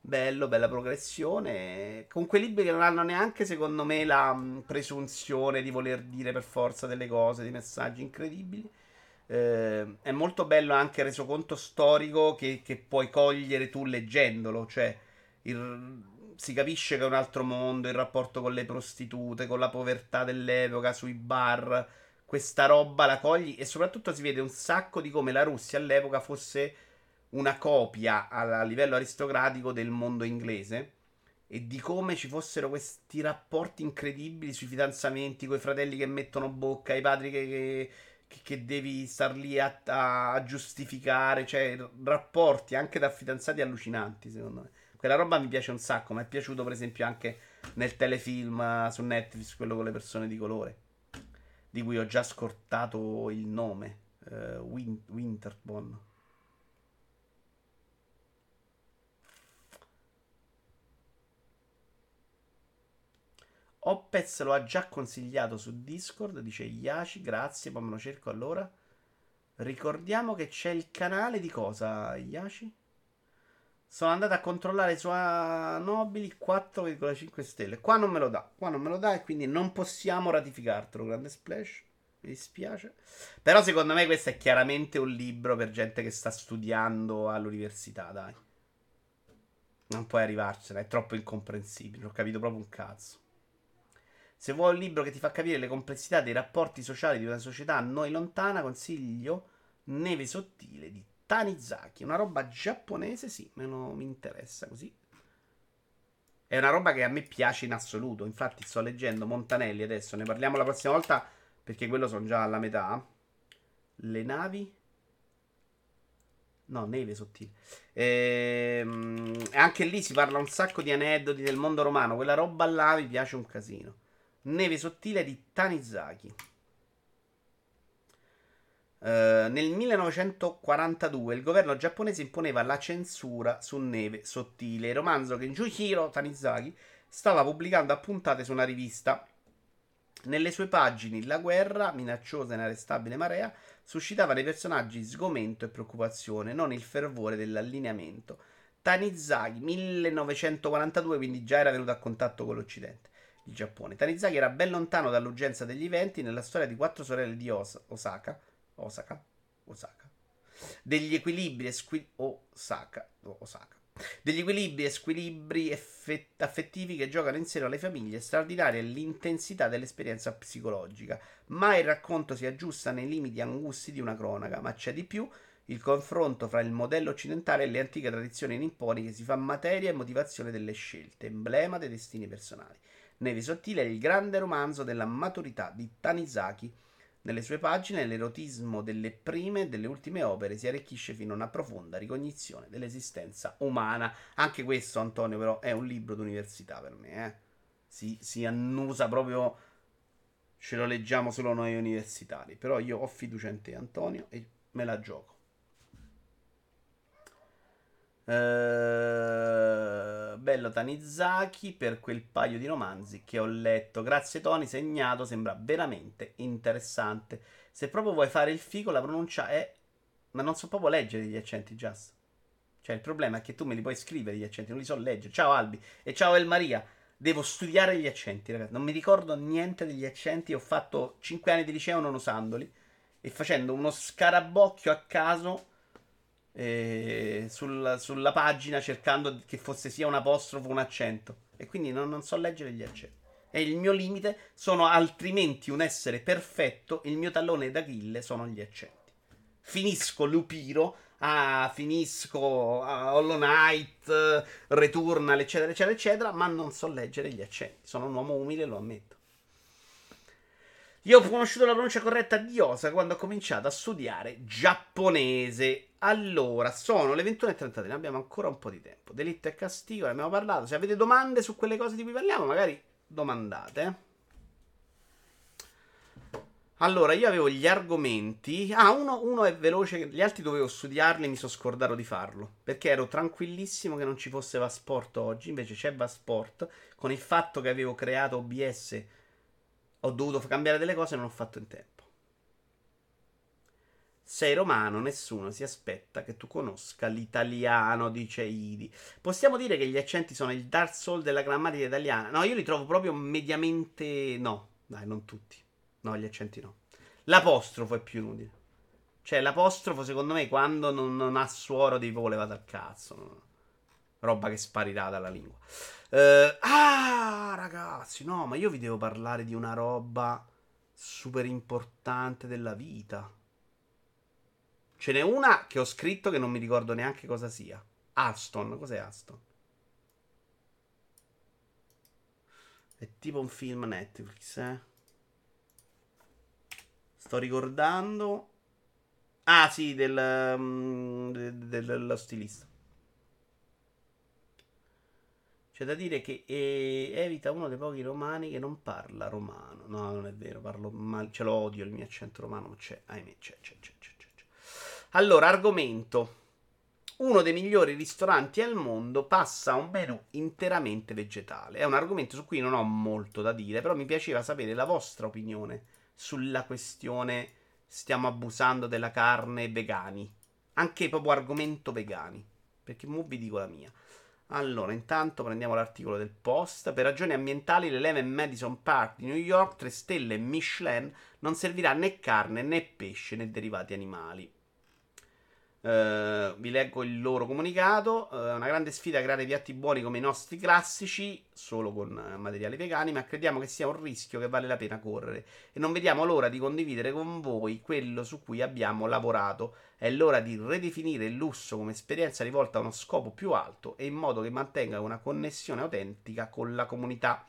Bello, bella progressione. Con quei libri che non hanno neanche, secondo me, la mh, presunzione di voler dire per forza delle cose, dei messaggi incredibili. Eh, è molto bello anche il resoconto storico che, che puoi cogliere tu leggendolo, cioè il, si capisce che è un altro mondo, il rapporto con le prostitute, con la povertà dell'epoca, sui bar, questa roba la cogli e soprattutto si vede un sacco di come la Russia all'epoca fosse una copia a livello aristocratico del mondo inglese e di come ci fossero questi rapporti incredibili sui fidanzamenti, con i fratelli che mettono bocca, i padri che, che che, che devi star lì a, a, giustificare, cioè rapporti anche da fidanzati allucinanti, secondo me. Quella roba mi piace un sacco, mi è piaciuto per esempio anche nel telefilm eh, su Netflix, quello con le persone di colore, di cui ho già scortato il nome, uh, Win- Winterbone. Opez lo ha già consigliato su Discord, dice Yashi, grazie, poi me lo cerco allora. Ricordiamo che c'è il canale di cosa, Yashi? Sono andato a controllare suoi nobili 4,5 stelle. Qua non me lo dà, qua non me lo dà e quindi non possiamo ratificartelo, grande splash. Mi dispiace. Però secondo me questo è chiaramente un libro per gente che sta studiando all'università, dai. Non puoi arrivarcela, è troppo incomprensibile, ho capito proprio un cazzo. Se vuoi un libro che ti fa capire le complessità dei rapporti sociali di una società a noi lontana, consiglio Neve sottile di Tanizaki. Una roba giapponese, sì, meno mi interessa così. È una roba che a me piace in assoluto. Infatti, sto leggendo Montanelli adesso. Ne parliamo la prossima volta perché quello sono già alla metà. Le navi. No, neve sottile. Ehm, anche lì si parla un sacco di aneddoti del mondo romano. Quella roba là mi piace un casino. Neve sottile di Tanizaki. Uh, nel 1942 il governo giapponese imponeva la censura su Neve sottile, il romanzo che Jujiro Tanizaki stava pubblicando a puntate su una rivista. Nelle sue pagine la guerra, minacciosa e inarrestabile marea, suscitava nei personaggi sgomento e preoccupazione, non il fervore dell'allineamento. Tanizaki, 1942, quindi già era venuto a contatto con l'Occidente il Giappone. Tanizaki era ben lontano dall'urgenza degli eventi nella storia di quattro sorelle di Os- Osaka. Osaka? Osaka. Degli equilibri e squi- Osaka. Osaka. Degli equilibri e squilibri effett- affettivi che giocano in seno alle famiglie, straordinaria l'intensità dell'esperienza psicologica. Mai il racconto si aggiusta nei limiti angusti di una cronaca, ma c'è di più il confronto fra il modello occidentale e le antiche tradizioni nipponiche si fa materia e motivazione delle scelte, emblema dei destini personali. Neve sottile è il grande romanzo della maturità di Tanizaki. Nelle sue pagine l'erotismo delle prime e delle ultime opere si arricchisce fino a una profonda ricognizione dell'esistenza umana. Anche questo, Antonio, però, è un libro d'università per me. Eh? Si, si annusa proprio. Ce lo leggiamo solo noi universitari. Però io ho fiducia in te, Antonio, e me la gioco. Uh, bello Tanizaki per quel paio di romanzi che ho letto. Grazie Tony, segnato, sembra veramente interessante. Se proprio vuoi fare il figo, la pronuncia è... Ma non so proprio leggere gli accenti, Just. Cioè, il problema è che tu me li puoi scrivere gli accenti, non li so leggere. Ciao Albi e ciao El Maria. Devo studiare gli accenti, ragazzi. Non mi ricordo niente degli accenti. Ho fatto 5 anni di liceo non usandoli. E facendo uno scarabocchio a caso eh, sul, sulla pagina cercando che fosse sia un apostrofo o un accento. E quindi non, non so leggere gli accenti. E il mio limite sono altrimenti un essere perfetto. Il mio tallone d'Achille sono gli accenti. Finisco Lupiro. Ah, finisco ah, Hollow Knight, Returnal, eccetera, eccetera, eccetera. Ma non so leggere gli accenti. Sono un uomo umile, lo ammetto. Io ho conosciuto la pronuncia corretta di Osa quando ho cominciato a studiare giapponese. Allora, sono le 21.33, abbiamo ancora un po' di tempo. Delitto e castigo, ne abbiamo parlato. Se avete domande su quelle cose di cui parliamo, magari domandate. Allora, io avevo gli argomenti. Ah, uno, uno, è veloce, gli altri dovevo studiarli mi sono scordato di farlo. Perché ero tranquillissimo che non ci fosse Vasport oggi. Invece c'è Vasport. Con il fatto che avevo creato OBS ho dovuto cambiare delle cose e non ho fatto in tempo. Sei romano, nessuno si aspetta che tu conosca l'italiano, dice Idi. Possiamo dire che gli accenti sono il Dark Soul della grammatica italiana? No, io li trovo proprio mediamente no. Dai, non tutti. No, gli accenti no. L'apostrofo è più inutile. Cioè, l'apostrofo, secondo me, quando non, non ha suoro, devi proprio levare dal cazzo. Roba che sparirà dalla lingua. Uh, ah, ragazzi, no, ma io vi devo parlare di una roba super importante della vita. Ce n'è una che ho scritto che non mi ricordo neanche cosa sia. Aston, cos'è Aston? È tipo un film Netflix, eh? Sto ricordando. Ah, sì, del, um, de, de, dello stilista. C'è da dire che eh, evita uno dei pochi romani che non parla romano. No, non è vero, parlo mal, ce lo odio il mio accento romano, ma c'è, ahimè, c'è, c'è, c'è, c'è, c'è. Allora, argomento. Uno dei migliori ristoranti al mondo passa a un menù interamente vegetale. È un argomento su cui non ho molto da dire, però mi piaceva sapere la vostra opinione sulla questione stiamo abusando della carne vegani. Anche proprio argomento vegani. Perché mo vi dico la mia. Allora, intanto prendiamo l'articolo del post. Per ragioni ambientali, l'Eleven Madison Park di New York, 3 stelle Michelin, non servirà né carne né pesce né derivati animali. Uh, vi leggo il loro comunicato. Uh, una grande sfida creare piatti buoni come i nostri classici, solo con uh, materiali vegani, ma crediamo che sia un rischio che vale la pena correre. E non vediamo l'ora di condividere con voi quello su cui abbiamo lavorato. È l'ora di ridefinire il lusso come esperienza rivolta a uno scopo più alto e in modo che mantenga una connessione autentica con la comunità.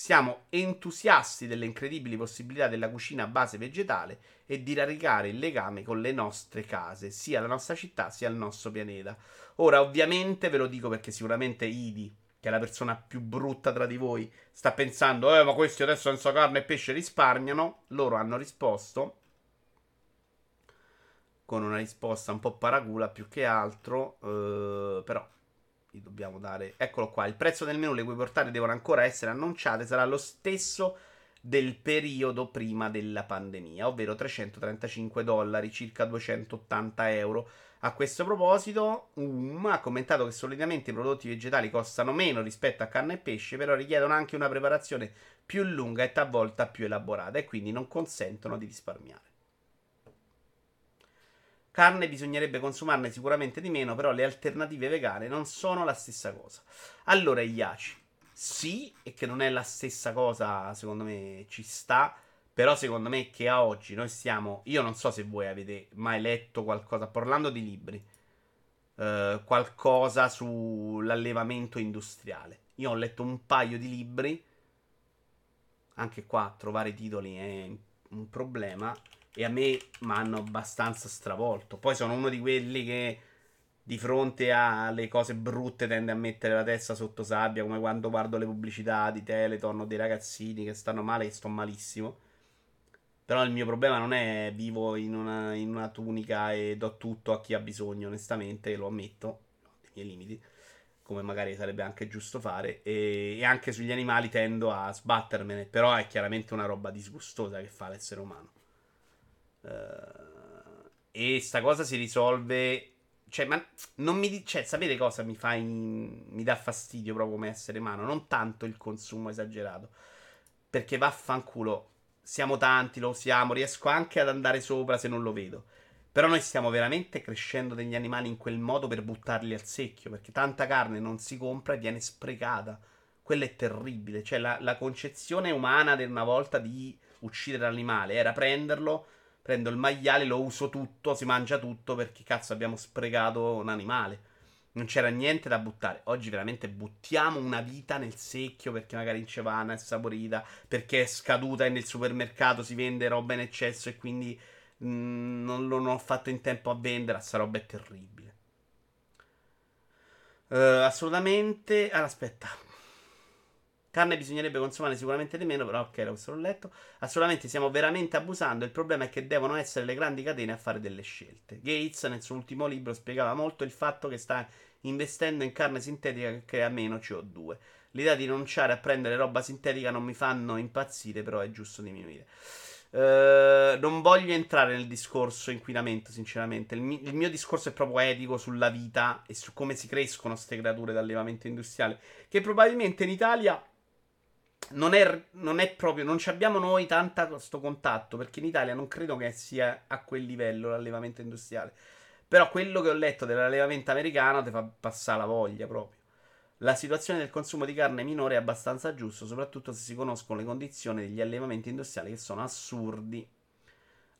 Siamo entusiasti delle incredibili possibilità della cucina a base vegetale e di radicare il legame con le nostre case, sia la nostra città sia il nostro pianeta. Ora, ovviamente, ve lo dico perché sicuramente Idi, che è la persona più brutta tra di voi, sta pensando, eh, ma questi adesso senza carne e pesce risparmiano. Loro hanno risposto con una risposta un po' paracula più che altro, eh, però gli dobbiamo dare. Eccolo qua. Il prezzo del menù, le cui portate devono ancora essere annunciate, sarà lo stesso del periodo prima della pandemia, ovvero 335 dollari, circa 280 euro. A questo proposito, Um ha commentato che solitamente i prodotti vegetali costano meno rispetto a carne e pesce, però richiedono anche una preparazione più lunga e talvolta più elaborata e quindi non consentono di risparmiare. Carne bisognerebbe consumarne sicuramente di meno, però le alternative vegane non sono la stessa cosa. Allora, Iaci, sì, e che non è la stessa cosa, secondo me ci sta. Però secondo me che a oggi noi stiamo. Io non so se voi avete mai letto qualcosa, parlando di libri, eh, qualcosa sull'allevamento industriale. Io ho letto un paio di libri. Anche qua trovare titoli è un problema e a me mi hanno abbastanza stravolto. Poi sono uno di quelli che di fronte alle cose brutte tende a mettere la testa sotto sabbia, come quando guardo le pubblicità di Teleton o dei ragazzini che stanno male e sto malissimo. Però il mio problema non è vivo in una, in una tunica e do tutto a chi ha bisogno, onestamente, lo ammetto, ho dei miei limiti, come magari sarebbe anche giusto fare, e, e anche sugli animali tendo a sbattermene, però è chiaramente una roba disgustosa che fa l'essere umano. Uh, e sta cosa si risolve. Cioè, ma non mi. Cioè, sapete cosa mi fa. In, mi dà fastidio proprio come essere umano? Non tanto il consumo esagerato. Perché vaffanculo. Siamo tanti, lo usiamo. Riesco anche ad andare sopra se non lo vedo. Però noi stiamo veramente crescendo degli animali in quel modo per buttarli al secchio, perché tanta carne non si compra e viene sprecata. Quello è terribile. Cioè, la, la concezione umana di una volta di uccidere l'animale era prenderlo, prendo il maiale, lo uso tutto, si mangia tutto perché cazzo abbiamo sprecato un animale. Non c'era niente da buttare. Oggi veramente buttiamo una vita nel secchio perché magari in cevana è saporita, perché è scaduta e nel supermercato si vende roba in eccesso e quindi mh, mm, non l'ho fatto in tempo a vendere. Sta roba è terribile. Uh, assolutamente. Allora, aspetta. Carne bisognerebbe consumare sicuramente di meno, però ok, questo l'ho letto. Assolutamente stiamo veramente abusando. Il problema è che devono essere le grandi catene a fare delle scelte. Gates nel suo ultimo libro spiegava molto il fatto che sta investendo in carne sintetica che crea meno CO2. L'idea di rinunciare a prendere roba sintetica non mi fanno impazzire, però è giusto diminuire. Uh, non voglio entrare nel discorso inquinamento, sinceramente. Il, mi- il, mio discorso è proprio etico sulla vita e su come si crescono queste creature d'allevamento industriale. Che probabilmente in Italia non è, non è proprio. Non abbiamo noi tanto questo contatto. Perché in Italia non credo che sia a quel livello l'allevamento industriale. Però quello che ho letto dell'allevamento americano ti fa passare la voglia proprio. La situazione del consumo di carne minore è abbastanza giusta, soprattutto se si conoscono le condizioni degli allevamenti industriali che sono assurdi.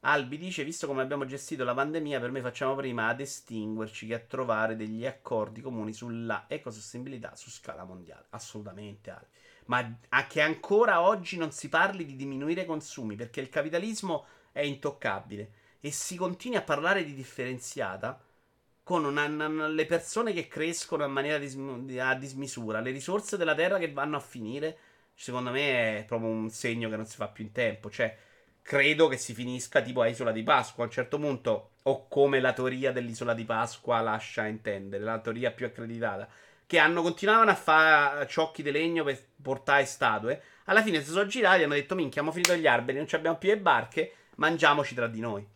Albi dice: Visto come abbiamo gestito la pandemia, per me facciamo prima ad estinguerci che a trovare degli accordi comuni sulla ecosostenibilità su scala mondiale. Assolutamente, Albi. Ma a che ancora oggi non si parli di diminuire i consumi perché il capitalismo è intoccabile. E si continui a parlare di differenziata con una, una, le persone che crescono in maniera dis, a dismisura, le risorse della terra che vanno a finire, secondo me è proprio un segno che non si fa più in tempo. Cioè, credo che si finisca tipo a Isola di Pasqua. A un certo punto, o come la teoria dell'Isola di Pasqua lascia intendere, la teoria più accreditata, che hanno continuavano a fare ciocchi di legno per portare statue. Alla fine si sono girati e hanno detto: Minchia, abbiamo finito gli alberi, non abbiamo più le barche, mangiamoci tra di noi.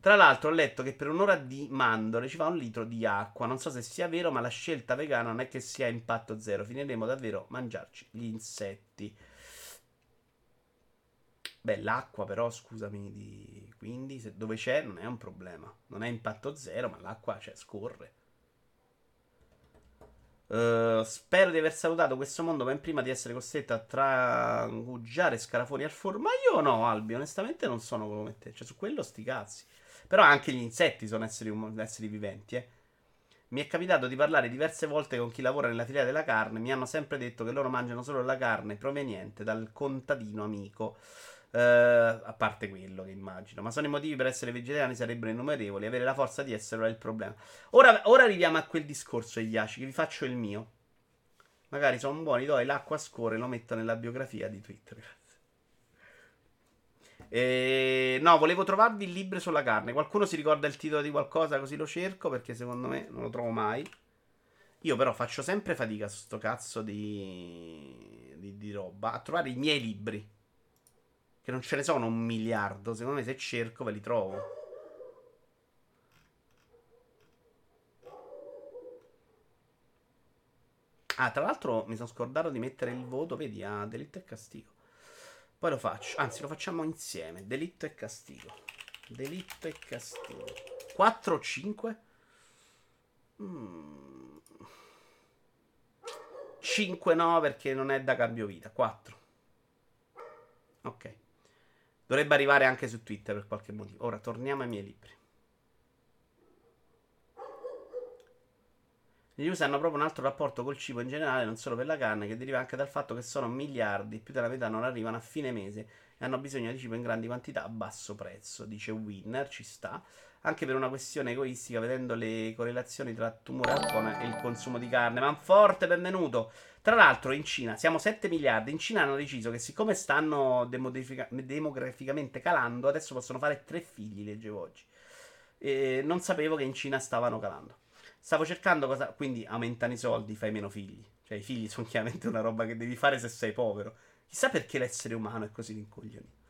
Tra l'altro ho letto che per un'ora di mandorle ci va un litro di acqua. Non so se sia vero, ma la scelta vegana non è che sia impatto zero. Finiremo davvero a mangiarci gli insetti. Beh, l'acqua però, scusami, di... quindi se dove c'è non è un problema. Non è impatto zero, ma l'acqua cioè, scorre. Uh, spero di aver salutato questo mondo ben prima di essere costretto a trangugiare scarafoni al forno. Ma io no, Albi, onestamente non sono come te. Cioè, su quello sti cazzi. Però anche gli insetti sono esseri, um- esseri viventi, eh. Mi è capitato di parlare diverse volte con chi lavora nella filiera della carne. Mi hanno sempre detto che loro mangiano solo la carne proveniente dal contadino amico. Uh, a parte quello che immagino, ma sono i motivi per essere vegetariani sarebbero innumerevoli. Avere la forza di essere è il problema. Ora, ora arriviamo a quel discorso, Iaci, che vi faccio il mio. Magari sono buoni, do l'acqua scorre, lo metto nella biografia di Twitter. E... No, volevo trovarvi il libro sulla carne. Qualcuno si ricorda il titolo di qualcosa così lo cerco perché secondo me non lo trovo mai. Io però faccio sempre fatica su sto cazzo di... di, di roba a trovare i miei libri. Che non ce ne sono un miliardo. Secondo me se cerco ve li trovo. Ah, tra l'altro mi sono scordato di mettere il voto, vedi, a delitto e castigo. Poi lo faccio, anzi lo facciamo insieme. Delitto e castigo. Delitto e castigo. 4 o 5? Mm. 5 no perché non è da cambio vita. 4. Ok. Dovrebbe arrivare anche su Twitter per qualche motivo. Ora torniamo ai miei libri. Gli USA hanno proprio un altro rapporto col cibo in generale, non solo per la carne, che deriva anche dal fatto che sono miliardi, più della metà non arrivano a fine mese e hanno bisogno di cibo in grandi quantità a basso prezzo. Dice Winner, ci sta. Anche per una questione egoistica, vedendo le correlazioni tra tumore al colon e il consumo di carne. Manforte, benvenuto. Tra l'altro, in Cina siamo 7 miliardi. In Cina hanno deciso che, siccome stanno demograficamente calando, adesso possono fare tre figli. Leggevo oggi. E non sapevo che in Cina stavano calando. Stavo cercando cosa. Quindi aumentano i soldi, fai meno figli. Cioè, i figli sono chiaramente una roba che devi fare se sei povero. Chissà perché l'essere umano è così rincoglionito.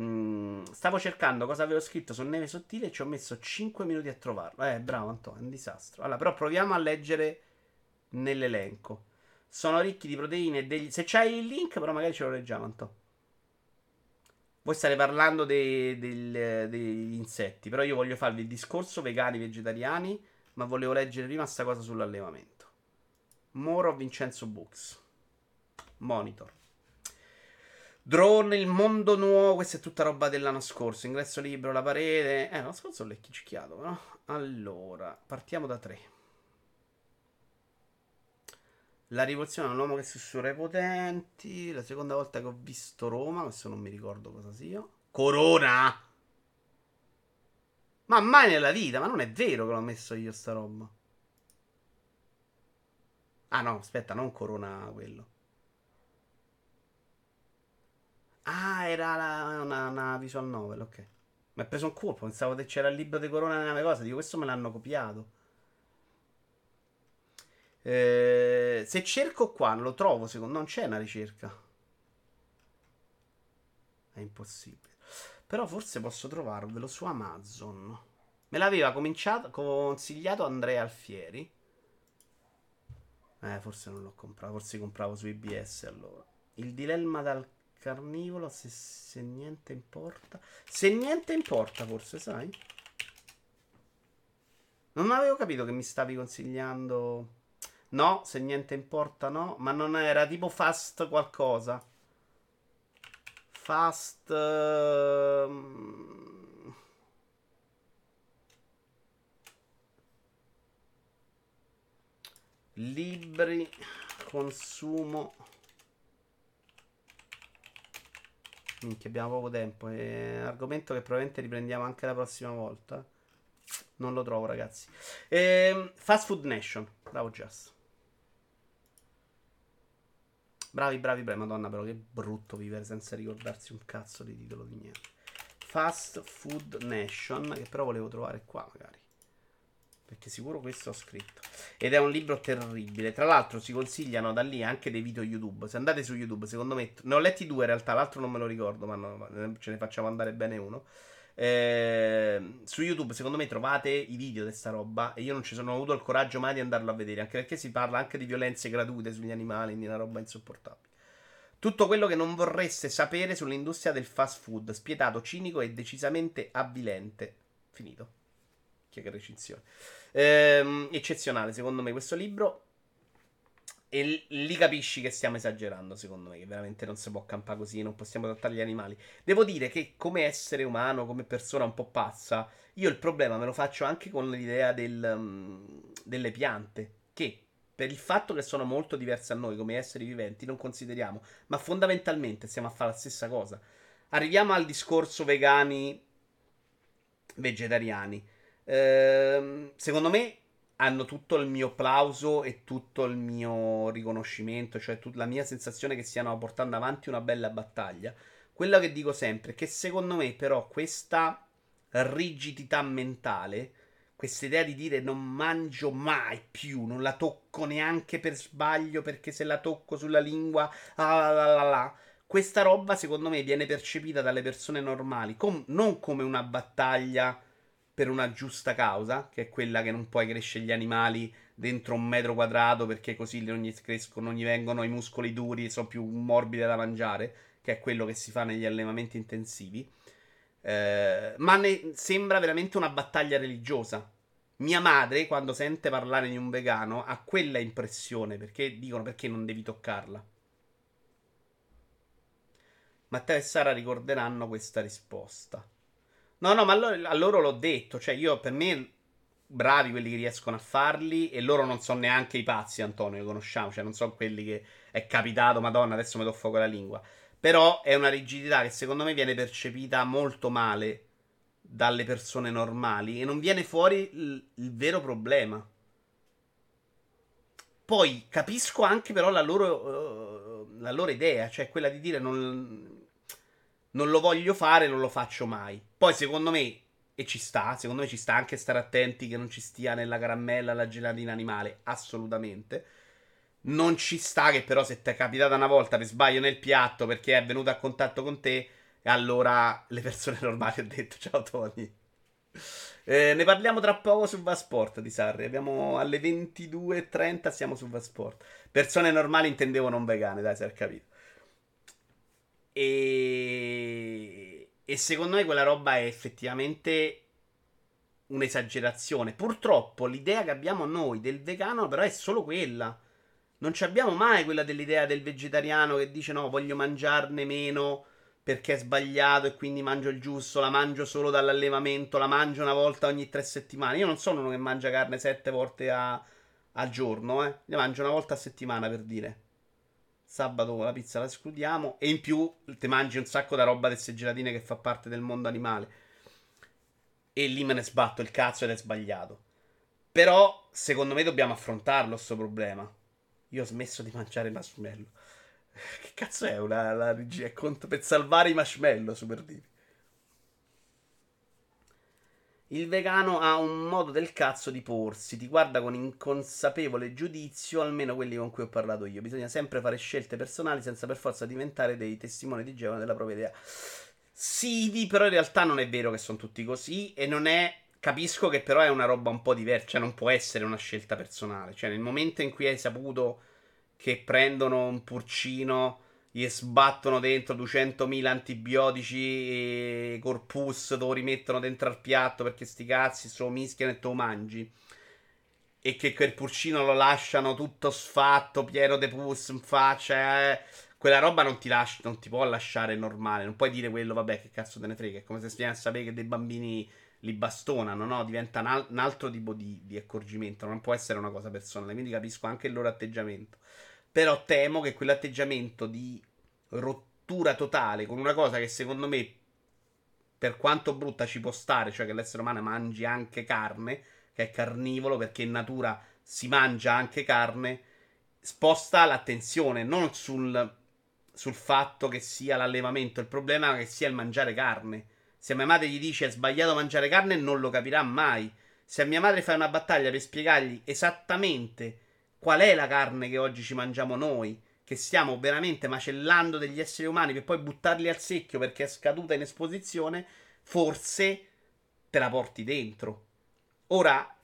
Mm, stavo cercando cosa avevo scritto su Neve Sottile e ci ho messo 5 minuti a trovarlo. Eh, bravo Antonio, è un disastro. Allora, però proviamo a leggere nell'elenco. Sono ricchi di proteine e degli... Se c'hai il link, però magari ce lo leggiamo, Antonio. Voi state parlando dei, dei, degli insetti, però io voglio farvi il discorso vegani, vegetariani, ma volevo leggere prima sta cosa sull'allevamento. Moro Vincenzo Books. Monitor. Drone, il mondo nuovo. Questa è tutta roba dell'anno scorso. Ingresso libero, la parete. Eh, l'anno scorso l'ho lecchicchiato, però. Allora, partiamo da tre. La rivoluzione è un uomo che sussurra i potenti. La seconda volta che ho visto Roma, questo non mi ricordo cosa sia. Corona! Ma mai nella vita, ma non è vero che l'ho messo io sta roba. Ah no, aspetta, non Corona quello. Ah, era la, una, una visual novel, ok. Mi ha preso un colpo, pensavo che c'era il libro di Corona nella mia cosa, dico questo me l'hanno copiato. Eh, se cerco qua lo trovo, secondo non c'è una ricerca. È impossibile. Però forse posso trovarvelo su Amazon. Me l'aveva consigliato Andrea Alfieri. Eh, forse non l'ho comprato, forse compravo su IBS allora. Il dilemma dal carnivoro, se, se niente importa. Se niente importa, forse, sai? Non avevo capito che mi stavi consigliando. No, se niente importa, no. Ma non era tipo fast qualcosa. Fast. Uh... Libri, consumo. Minchia, abbiamo poco tempo. È un argomento che probabilmente riprendiamo anche la prossima volta. Non lo trovo, ragazzi. Ehm, Fast Food Nation. Bravo, Just. Bravi, bravi, bravi. Madonna, però, che brutto vivere senza ricordarsi un cazzo di titolo di niente. Fast Food Nation. Che però volevo trovare qua, magari. Perché sicuro questo ho scritto. Ed è un libro terribile. Tra l'altro si consigliano da lì anche dei video YouTube. Se andate su YouTube, secondo me... Ne ho letti due in realtà, l'altro non me lo ricordo, ma no, ce ne facciamo andare bene uno. Eh, su YouTube, secondo me, trovate i video di sta roba. E io non ci sono avuto il coraggio mai di andarlo a vedere. Anche perché si parla anche di violenze gratuite sugli animali, di una roba insopportabile. Tutto quello che non vorreste sapere sull'industria del fast food, spietato, cinico e decisamente avvilente. Finito. Che, recinzione. Ehm, eccezionale, secondo me, questo libro. E lì capisci che stiamo esagerando, secondo me, che veramente non si può campare così, non possiamo trattare gli animali. Devo dire che come essere umano, come persona un po' pazza, io il problema me lo faccio anche con l'idea del, um, delle piante, che per il fatto che sono molto diverse a noi come esseri viventi non consideriamo, ma fondamentalmente stiamo a fare la stessa cosa. Arriviamo al discorso vegani, vegetariani. Ehm, secondo me hanno tutto il mio applauso e tutto il mio riconoscimento, cioè tutta la mia sensazione che stiano portando avanti una bella battaglia. Quello che dico sempre è che secondo me però questa rigidità mentale, questa idea di dire non mangio mai più, non la tocco neanche per sbaglio perché se la tocco sulla lingua, ah, la, la, la, questa roba secondo me viene percepita dalle persone normali com- non come una battaglia per una giusta causa, che è quella che non puoi crescere gli animali dentro un metro quadrato perché così non gli crescono, non gli vengono i muscoli duri e sono più morbidi da mangiare, che è quello che si fa negli allevamenti intensivi. Eh, ma ne sembra veramente una battaglia religiosa. Mia madre, quando sente parlare di un vegano, ha quella impressione perché dicono perché non devi toccarla. Matteo e Sara ricorderanno questa risposta. No, no, ma a loro l'ho detto. Cioè, io per me, bravi quelli che riescono a farli. E loro non sono neanche i pazzi, Antonio, che conosciamo. Cioè, non sono quelli che è capitato, madonna, adesso mi do fuoco la lingua. Però è una rigidità che secondo me viene percepita molto male dalle persone normali. E non viene fuori il, il vero problema. Poi capisco anche però la loro, uh, la loro idea, cioè quella di dire non, non lo voglio fare, non lo faccio mai. Poi secondo me, e ci sta, secondo me ci sta anche stare attenti che non ci stia nella caramella la gelatina animale, assolutamente. Non ci sta che però se ti è capitata una volta per sbaglio nel piatto perché è venuto a contatto con te, allora le persone [laughs] normali hanno detto ciao Tony. Eh, ne parliamo tra poco su Vasport di Sarri. Abbiamo alle 22.30 siamo su Vasport. Persone normali intendevo non vegane, dai, se hai capito. E E secondo me quella roba è effettivamente un'esagerazione. Purtroppo l'idea che abbiamo noi del vegano però è solo quella. Non abbiamo mai quella dell'idea del vegetariano che dice no, voglio mangiarne meno perché è sbagliato e quindi mangio il giusto, la mangio solo dall'allevamento, la mangio una volta ogni tre settimane. Io non sono uno che mangia carne sette volte a, al giorno, eh. Ne mangio una volta a settimana per dire. Sabato la pizza la escludiamo. E in più ti mangi un sacco da roba delle gelatine che fa parte del mondo animale. E lì me ne sbatto il cazzo ed è sbagliato. Però, secondo me, dobbiamo affrontarlo questo problema. Io ho smesso di mangiare marshmallow. [laughs] Che cazzo è una la regia? È conto per salvare i marshmallow, super divi. Il vegano ha un modo del cazzo di porsi, ti guarda con inconsapevole giudizio, almeno quelli con cui ho parlato io. Bisogna sempre fare scelte personali senza per forza diventare dei testimoni di Geova della propria idea. Sì, però in realtà non è vero che sono tutti così e non è capisco che però è una roba un po' diversa, cioè non può essere una scelta personale, cioè nel momento in cui hai saputo che prendono un purcino gli sbattono dentro 200.000 antibiotici e corpus, te lo rimettono dentro al piatto perché sti cazzi se lo mischiano e te lo mangi. E che quel purcino lo lasciano tutto sfatto, pieno di pus in faccia. Eh. Quella roba non ti, lascia, non ti può lasciare normale. Non puoi dire quello, vabbè, che cazzo te ne frega. È come se viene a sapere che dei bambini li bastonano, no? Diventa un, al- un altro tipo di, di accorgimento. Non può essere una cosa personale. Quindi capisco anche il loro atteggiamento. Però temo che quell'atteggiamento di rottura totale con una cosa che secondo me, per quanto brutta ci può stare, cioè che l'essere umano mangi anche carne, che è carnivoro perché in natura si mangia anche carne, sposta l'attenzione non sul, sul fatto che sia l'allevamento, il problema è che sia il mangiare carne. Se mia madre gli dice è sbagliato mangiare carne, non lo capirà mai. Se a mia madre fai una battaglia per spiegargli esattamente qual è la carne che oggi ci mangiamo noi, che stiamo veramente macellando degli esseri umani per poi buttarli al secchio perché è scaduta in esposizione, forse te la porti dentro. Ora,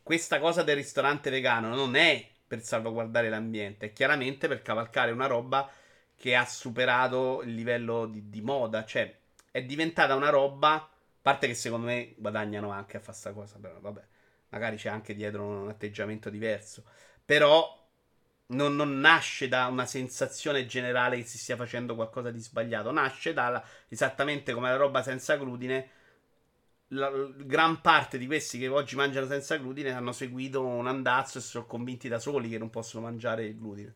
questa cosa del ristorante vegano non è per salvaguardare l'ambiente, è chiaramente per cavalcare una roba che ha superato il livello di, di moda, cioè è diventata una roba, a parte che secondo me guadagnano anche a fare questa cosa, però vabbè, magari c'è anche dietro un atteggiamento diverso, però non, non, nasce da una sensazione generale che si stia facendo qualcosa di sbagliato, nasce da esattamente come la roba senza glutine. La, la, gran parte di questi che oggi mangiano senza glutine hanno seguito un andazzo e si sono convinti da soli che non possono mangiare il glutine.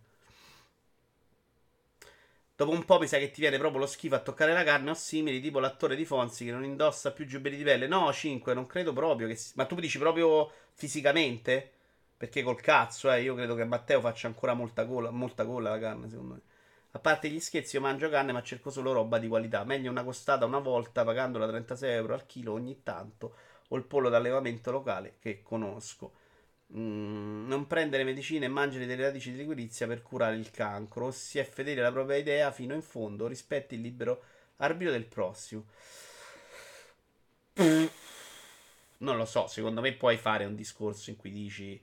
Dopo un po' mi sa che ti viene proprio lo schifo a toccare la carne o simili, tipo l'attore di Fonzi che non indossa più giubbetti di pelle. No, 5, non credo proprio che... Ma tu dici proprio fisicamente? Perché col cazzo, eh, io credo che Matteo faccia ancora molta cola, molta cola la carne, secondo me. A parte gli scherzi, io mangio carne, ma cerco solo roba di qualità. Meglio una costata una volta, pagandola 36 euro al chilo ogni tanto, o il pollo d'allevamento locale che conosco. Mm, non prendere medicine e mangiare delle radici di liquirizia per curare il cancro. Si è fedeli alla propria idea fino in fondo, rispetti il libero arbitrio del prossimo. Non lo so, secondo me puoi fare un discorso in cui dici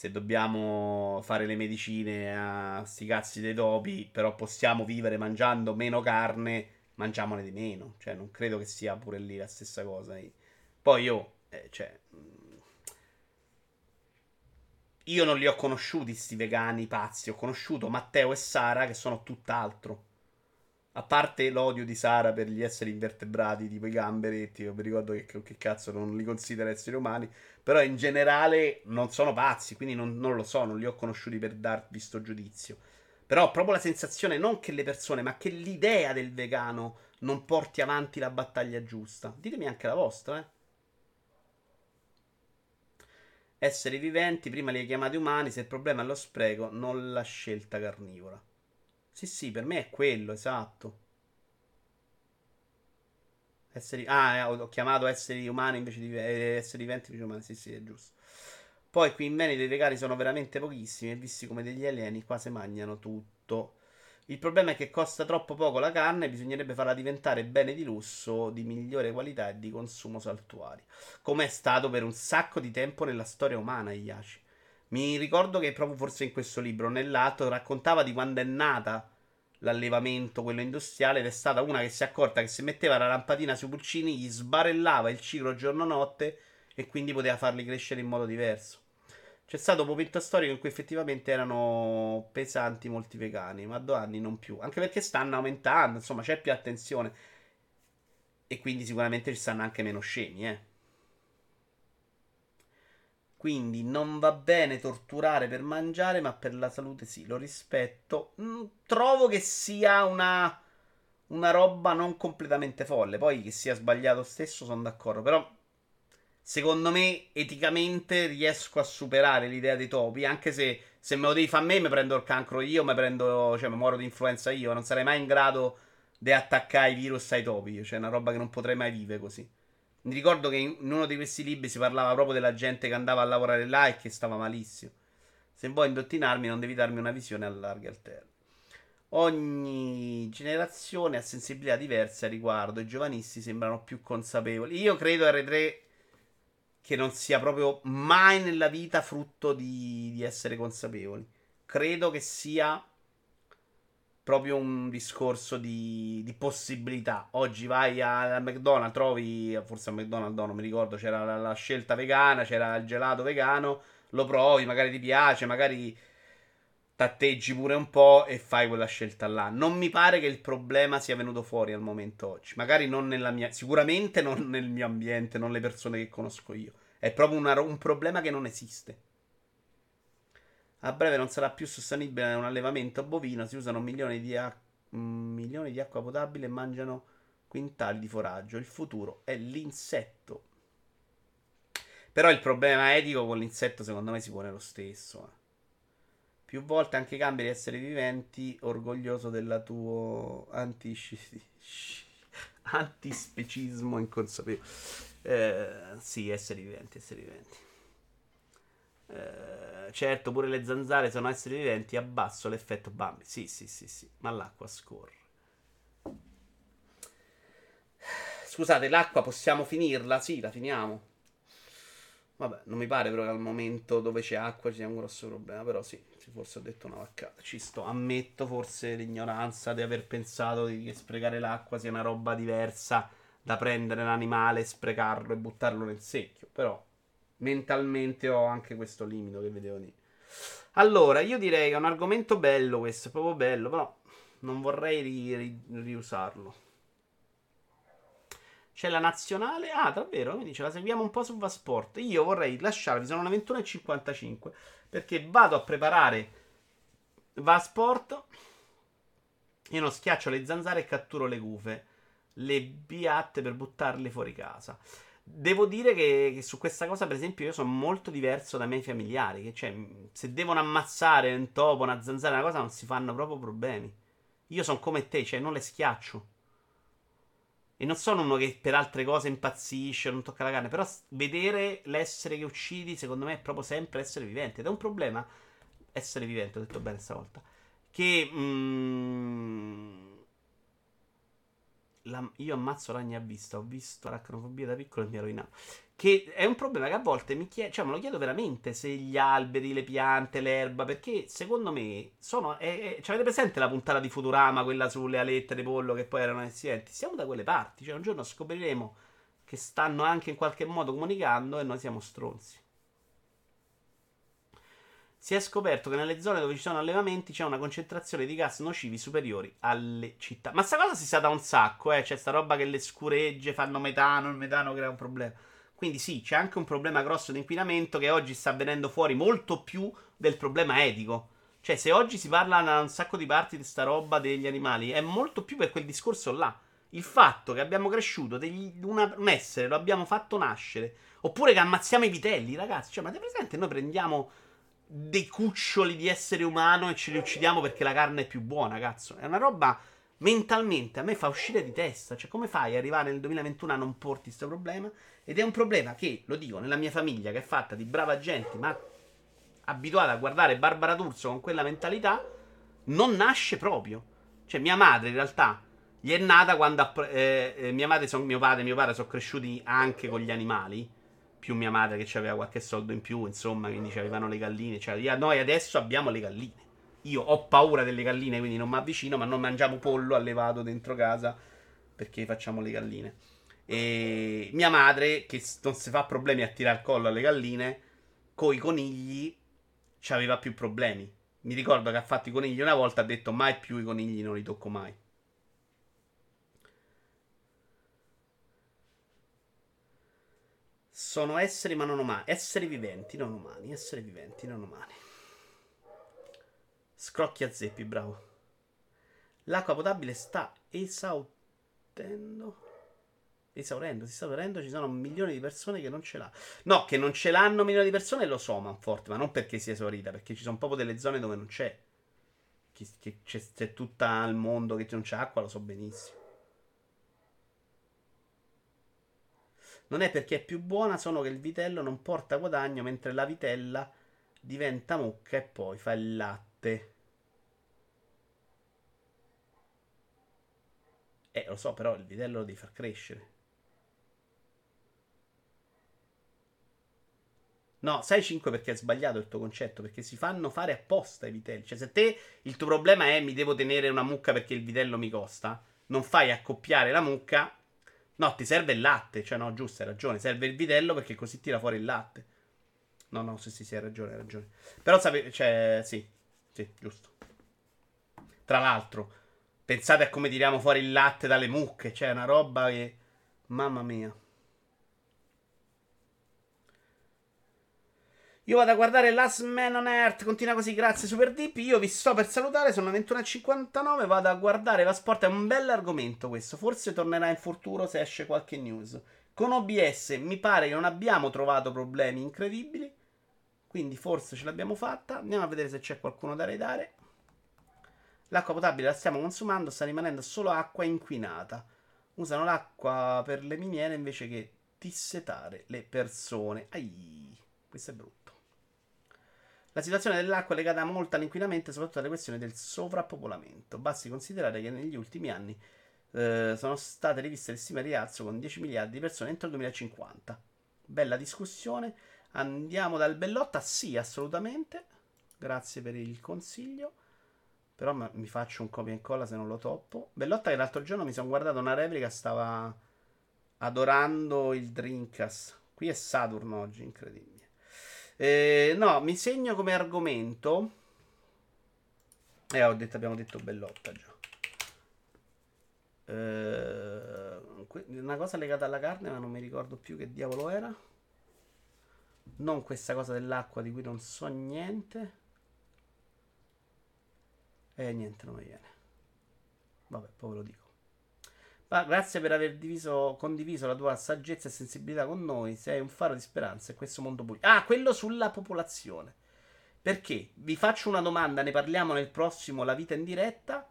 se dobbiamo fare le medicine a sti cazzi dei topi, però possiamo vivere mangiando meno carne, mangiamone di meno. Cioè, non credo che sia pure lì la stessa cosa. Poi io, eh, cioè, io non li ho conosciuti, sti vegani pazzi. Ho conosciuto Matteo e Sara, che sono tutt'altro. A parte l'odio di Sara per gli esseri invertebrati, tipo i gamberetti, io vi ricordo che, che cazzo non li considera esseri umani, però in generale non sono pazzi, quindi non, non lo so, non li ho conosciuti per darvi sto giudizio. Però ho proprio la sensazione non che le persone, ma che l'idea del vegano non porti avanti la battaglia giusta. Ditemi anche la vostra, eh. Esseri viventi, prima li hai chiamati umani, se il problema è lo spreco, non la scelta carnivora. Sì, sì, per me è quello, esatto. Esseri... Ah, eh, ho chiamato esseri umani invece di eh, esseri viventi invece umani. Sì, sì, è giusto. Poi qui in Venere i vegani sono veramente pochissimi e visti come degli alieni qua si mangiano tutto. Il problema è che costa troppo poco la carne e bisognerebbe farla diventare bene di lusso, di migliore qualità e di consumo saltuario. Come è stato per un sacco di tempo nella storia umana, Iaci. Mi ricordo che proprio forse in questo libro, nell'altro, raccontava di quando è nata l'allevamento, quello industriale, ed è stata una che si è accorta che se metteva la lampadina sui pulcini gli sbarellava il ciclo giorno-notte e quindi poteva farli crescere in modo diverso. C'è stato un momento storico in cui effettivamente erano pesanti molti vegani, ma da anni non più, anche perché stanno aumentando, insomma c'è più attenzione e quindi sicuramente ci stanno anche meno scemi, eh. Quindi non va bene torturare per mangiare, ma per la salute sì, lo rispetto. Mm, trovo che sia una, una roba non completamente folle. Poi che sia sbagliato stesso, sono d'accordo. Però, secondo me, eticamente riesco a superare l'idea dei topi. Anche se, se me lo devi fare a me, mi prendo il cancro io, mi prendo, cioè, mi muoro di influenza io. Non sarei mai in grado di attaccare i virus ai topi. Cioè, è una roba che non potrei mai vivere così. Mi ricordo che in uno di questi libri si parlava proprio della gente che andava a lavorare là e che stava malissimo. Se vuoi indottrinarmi, non devi darmi una visione a larghe alterne. Ogni generazione ha sensibilità diverse a riguardo. I giovanisti sembrano più consapevoli. Io credo R3 che non sia proprio mai nella vita frutto di, di essere consapevoli. Credo che sia proprio un discorso di, di possibilità. Oggi vai al McDonald's, trovi, forse al McDonald's, no, non mi ricordo, c'era la, la, scelta vegana, c'era il gelato vegano, lo provi, magari ti piace, magari tatteggi pure un po' e fai quella scelta là. Non mi pare che il problema sia venuto fuori al momento oggi. Magari non nella mia, sicuramente non nel mio ambiente, non le persone che conosco io. È proprio una, un problema che non esiste. A breve non sarà più sostenibile un allevamento bovino. Si usano milioni di, ac- milioni di acqua potabile e mangiano quintali di foraggio. Il futuro è l'insetto. Però il problema etico con l'insetto, secondo me, si pone lo stesso. Eh. Più volte anche cambi di esseri viventi, orgoglioso della tua antispecismo inconsapevole. Eh, sì, esseri viventi, esseri viventi. Eh, certo, pure le zanzare sono esseri viventi. Abbasso l'effetto Bambi. Sì, sì, sì, sì. Ma l'acqua scorre. Scusate, l'acqua possiamo finirla? Sì, la finiamo. Vabbè, non mi pare però che al momento dove c'è acqua ci sia un grosso problema. Però sì, forse ho detto una vaccata. Ci sto. Ammetto forse l'ignoranza di aver pensato che sprecare l'acqua sia una roba diversa da prendere l'animale, sprecarlo e buttarlo nel secchio. Però mentalmente ho anche questo limite che vedevo lì. Allora, io direi che è un argomento bello questo, è proprio bello, però non vorrei ri- ri- riusarlo. C'è la nazionale. Ah, davvero? Quindi ce la seguiamo un po' su Vasport. Io vorrei lasciarvi, sono le 21.55, perché vado a preparare Vasport. Io non schiaccio le zanzare e catturo le gufe. Le biatte per buttarle fuori casa. Devo dire che, che, su questa cosa, per esempio, io sono molto diverso dai miei familiari. Che cioè, se devono ammazzare un topo, una zanzara, una cosa, non si fanno proprio problemi. Io sono come te, cioè non le schiaccio. E non sono uno che per altre cose impazzisce, non tocca la carne. Però vedere l'essere che uccidi, secondo me, è proprio sempre essere vivente. Ed è un problema. Essere vivente, ho detto bene stavolta. Che. Mm, la, io ammazzo ragni a vista, ho visto l'arachnofobia da piccolo e mi ha rovinato. Che è un problema che a volte mi chiedo, cioè me lo chiedo veramente se gli alberi, le piante, l'erba, perché secondo me sono. È, è, cioè avete presente la puntata di Futurama, quella sulle alette di pollo che poi erano esistenti? Siamo da quelle parti, cioè un giorno scopriremo che stanno anche in qualche modo comunicando e noi siamo stronzi si è scoperto che nelle zone dove ci sono allevamenti c'è una concentrazione di gas nocivi superiori alle città. Ma sta cosa si sa da un sacco, eh? C'è sta roba che le scuregge fanno metano, il metano crea un problema. Quindi sì, c'è anche un problema grosso di inquinamento che oggi sta venendo fuori molto più del problema etico. Cioè, se oggi si parla da un sacco di parti di sta roba degli animali, è molto più per quel discorso là. Il fatto che abbiamo cresciuto degli, una, un essere, lo abbiamo fatto nascere, oppure che ammazziamo i vitelli, ragazzi. Cioè, ma te presente? Noi prendiamo dei cuccioli di essere umano e ce li uccidiamo perché la carne è più buona, cazzo. È una roba mentalmente a me fa uscire di testa. Cioè, come fai ad arrivare nel 2021 a non porti questo problema? Ed è un problema che, lo dico, nella mia famiglia che è fatta di brava gente, ma abituata a guardare Barbara D'Urso con quella mentalità, non nasce proprio. Cioè, mia madre in realtà gli è nata quando eh, eh, mia madre, son, mio padre e mio padre sono cresciuti anche con gli animali più mia madre che aveva qualche soldo in più, insomma, quindi avevano le galline. Cioè, noi adesso abbiamo le galline. Io ho paura delle galline, quindi non mi avvicino, ma non mangiamo pollo allevato dentro casa perché facciamo le galline. E mia madre, che non si fa problemi a tirare il collo alle galline, coi conigli ci aveva più problemi. Mi ricordo che ha fatto i conigli una volta, ha detto mai più i conigli non li tocco mai. Sono esseri ma non umani. Esseri viventi, non umani. Esseri viventi, non umani. Scrocchi a zeppi, bravo. L'acqua potabile sta esaudendo. Esaurendo, si sta esaurendo. Ci sono milioni di persone che non ce l'hanno. No, che non ce l'hanno milioni di persone lo so, Manforte, ma non perché sia esaurita, perché ci sono proprio delle zone dove non c'è. Che, che c'è, c'è tutto il mondo che non c'è acqua, lo so benissimo. Non è perché è più buona, sono che il vitello non porta guadagno, mentre la vitella diventa mucca e poi fa il latte. Eh, lo so, però il vitello lo devi far crescere. No, 6-5 perché è sbagliato il tuo concetto, perché si fanno fare apposta i vitelli. Cioè, se te il tuo problema è mi devo tenere una mucca perché il vitello mi costa, non fai accoppiare la mucca. No, ti serve il latte. Cioè, no, giusto, hai ragione. Serve il vitello perché così tira fuori il latte. No, no, sì, sì, sì, hai ragione, hai ragione. Però sapete, cioè, sì, sì, giusto. Tra l'altro, pensate a come tiriamo fuori il latte dalle mucche. Cioè, una roba che... Mamma mia. Io vado a guardare Last Man on Earth. Continua così, grazie Super Deep. Io vi sto per salutare, sono 21.59. Vado a guardare la sport. È un bel argomento questo. Forse tornerà in futuro se esce qualche news. Con OBS mi pare che non abbiamo trovato problemi incredibili. Quindi forse ce l'abbiamo fatta. Andiamo a vedere se c'è qualcuno da redare. L'acqua potabile la stiamo consumando, sta rimanendo solo acqua inquinata. Usano l'acqua per le miniere invece che dissetare le persone. Ai, questo è brutto. La situazione dell'acqua è legata molto all'inquinamento soprattutto alle questioni del sovrappopolamento. Basti considerare che negli ultimi anni eh, sono state riviste le stime di rialzo con 10 miliardi di persone entro il 2050. Bella discussione. Andiamo dal Bellotta? Sì, assolutamente. Grazie per il consiglio. Però mi faccio un copia e incolla se non lo toppo. Bellotta che l'altro giorno mi sono guardato una replica, stava adorando il Dreamcast. Qui è Saturn oggi, incredibile. Eh, no, mi segno come argomento. Eh, ho detto, abbiamo detto Bellotta già. Eh, una cosa legata alla carne, ma non mi ricordo più che diavolo era. Non questa cosa dell'acqua di cui non so niente. Eh, niente, non mi viene. Vabbè, poi ve lo dico. Ma grazie per aver diviso, condiviso la tua saggezza e sensibilità con noi. Sei un faro di speranza in questo mondo buio. Ah, quello sulla popolazione. Perché? Vi faccio una domanda, ne parliamo nel prossimo La vita in diretta.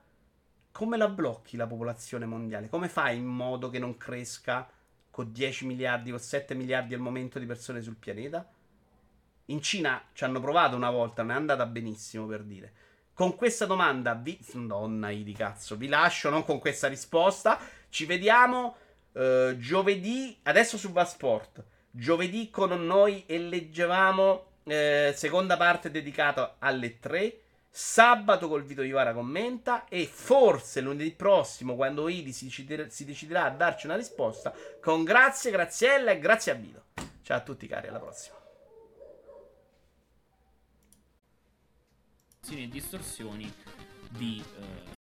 Come la blocchi la popolazione mondiale? Come fai in modo che non cresca con 10 miliardi, con 7 miliardi al momento di persone sul pianeta? In Cina ci hanno provato una volta, non è andata benissimo per dire. Con questa domanda vi... Donna di cazzo, vi lascio, non con questa risposta. Ci vediamo uh, giovedì, adesso su Vasport. Giovedì con noi e leggevamo eh, seconda parte dedicata alle 3. Sabato col Vito Ivara commenta e forse lunedì prossimo, quando Idi si, si deciderà a darci una risposta, con grazie, Graziella e grazie a Vito. Ciao a tutti cari, alla prossima. distorsioni di... Eh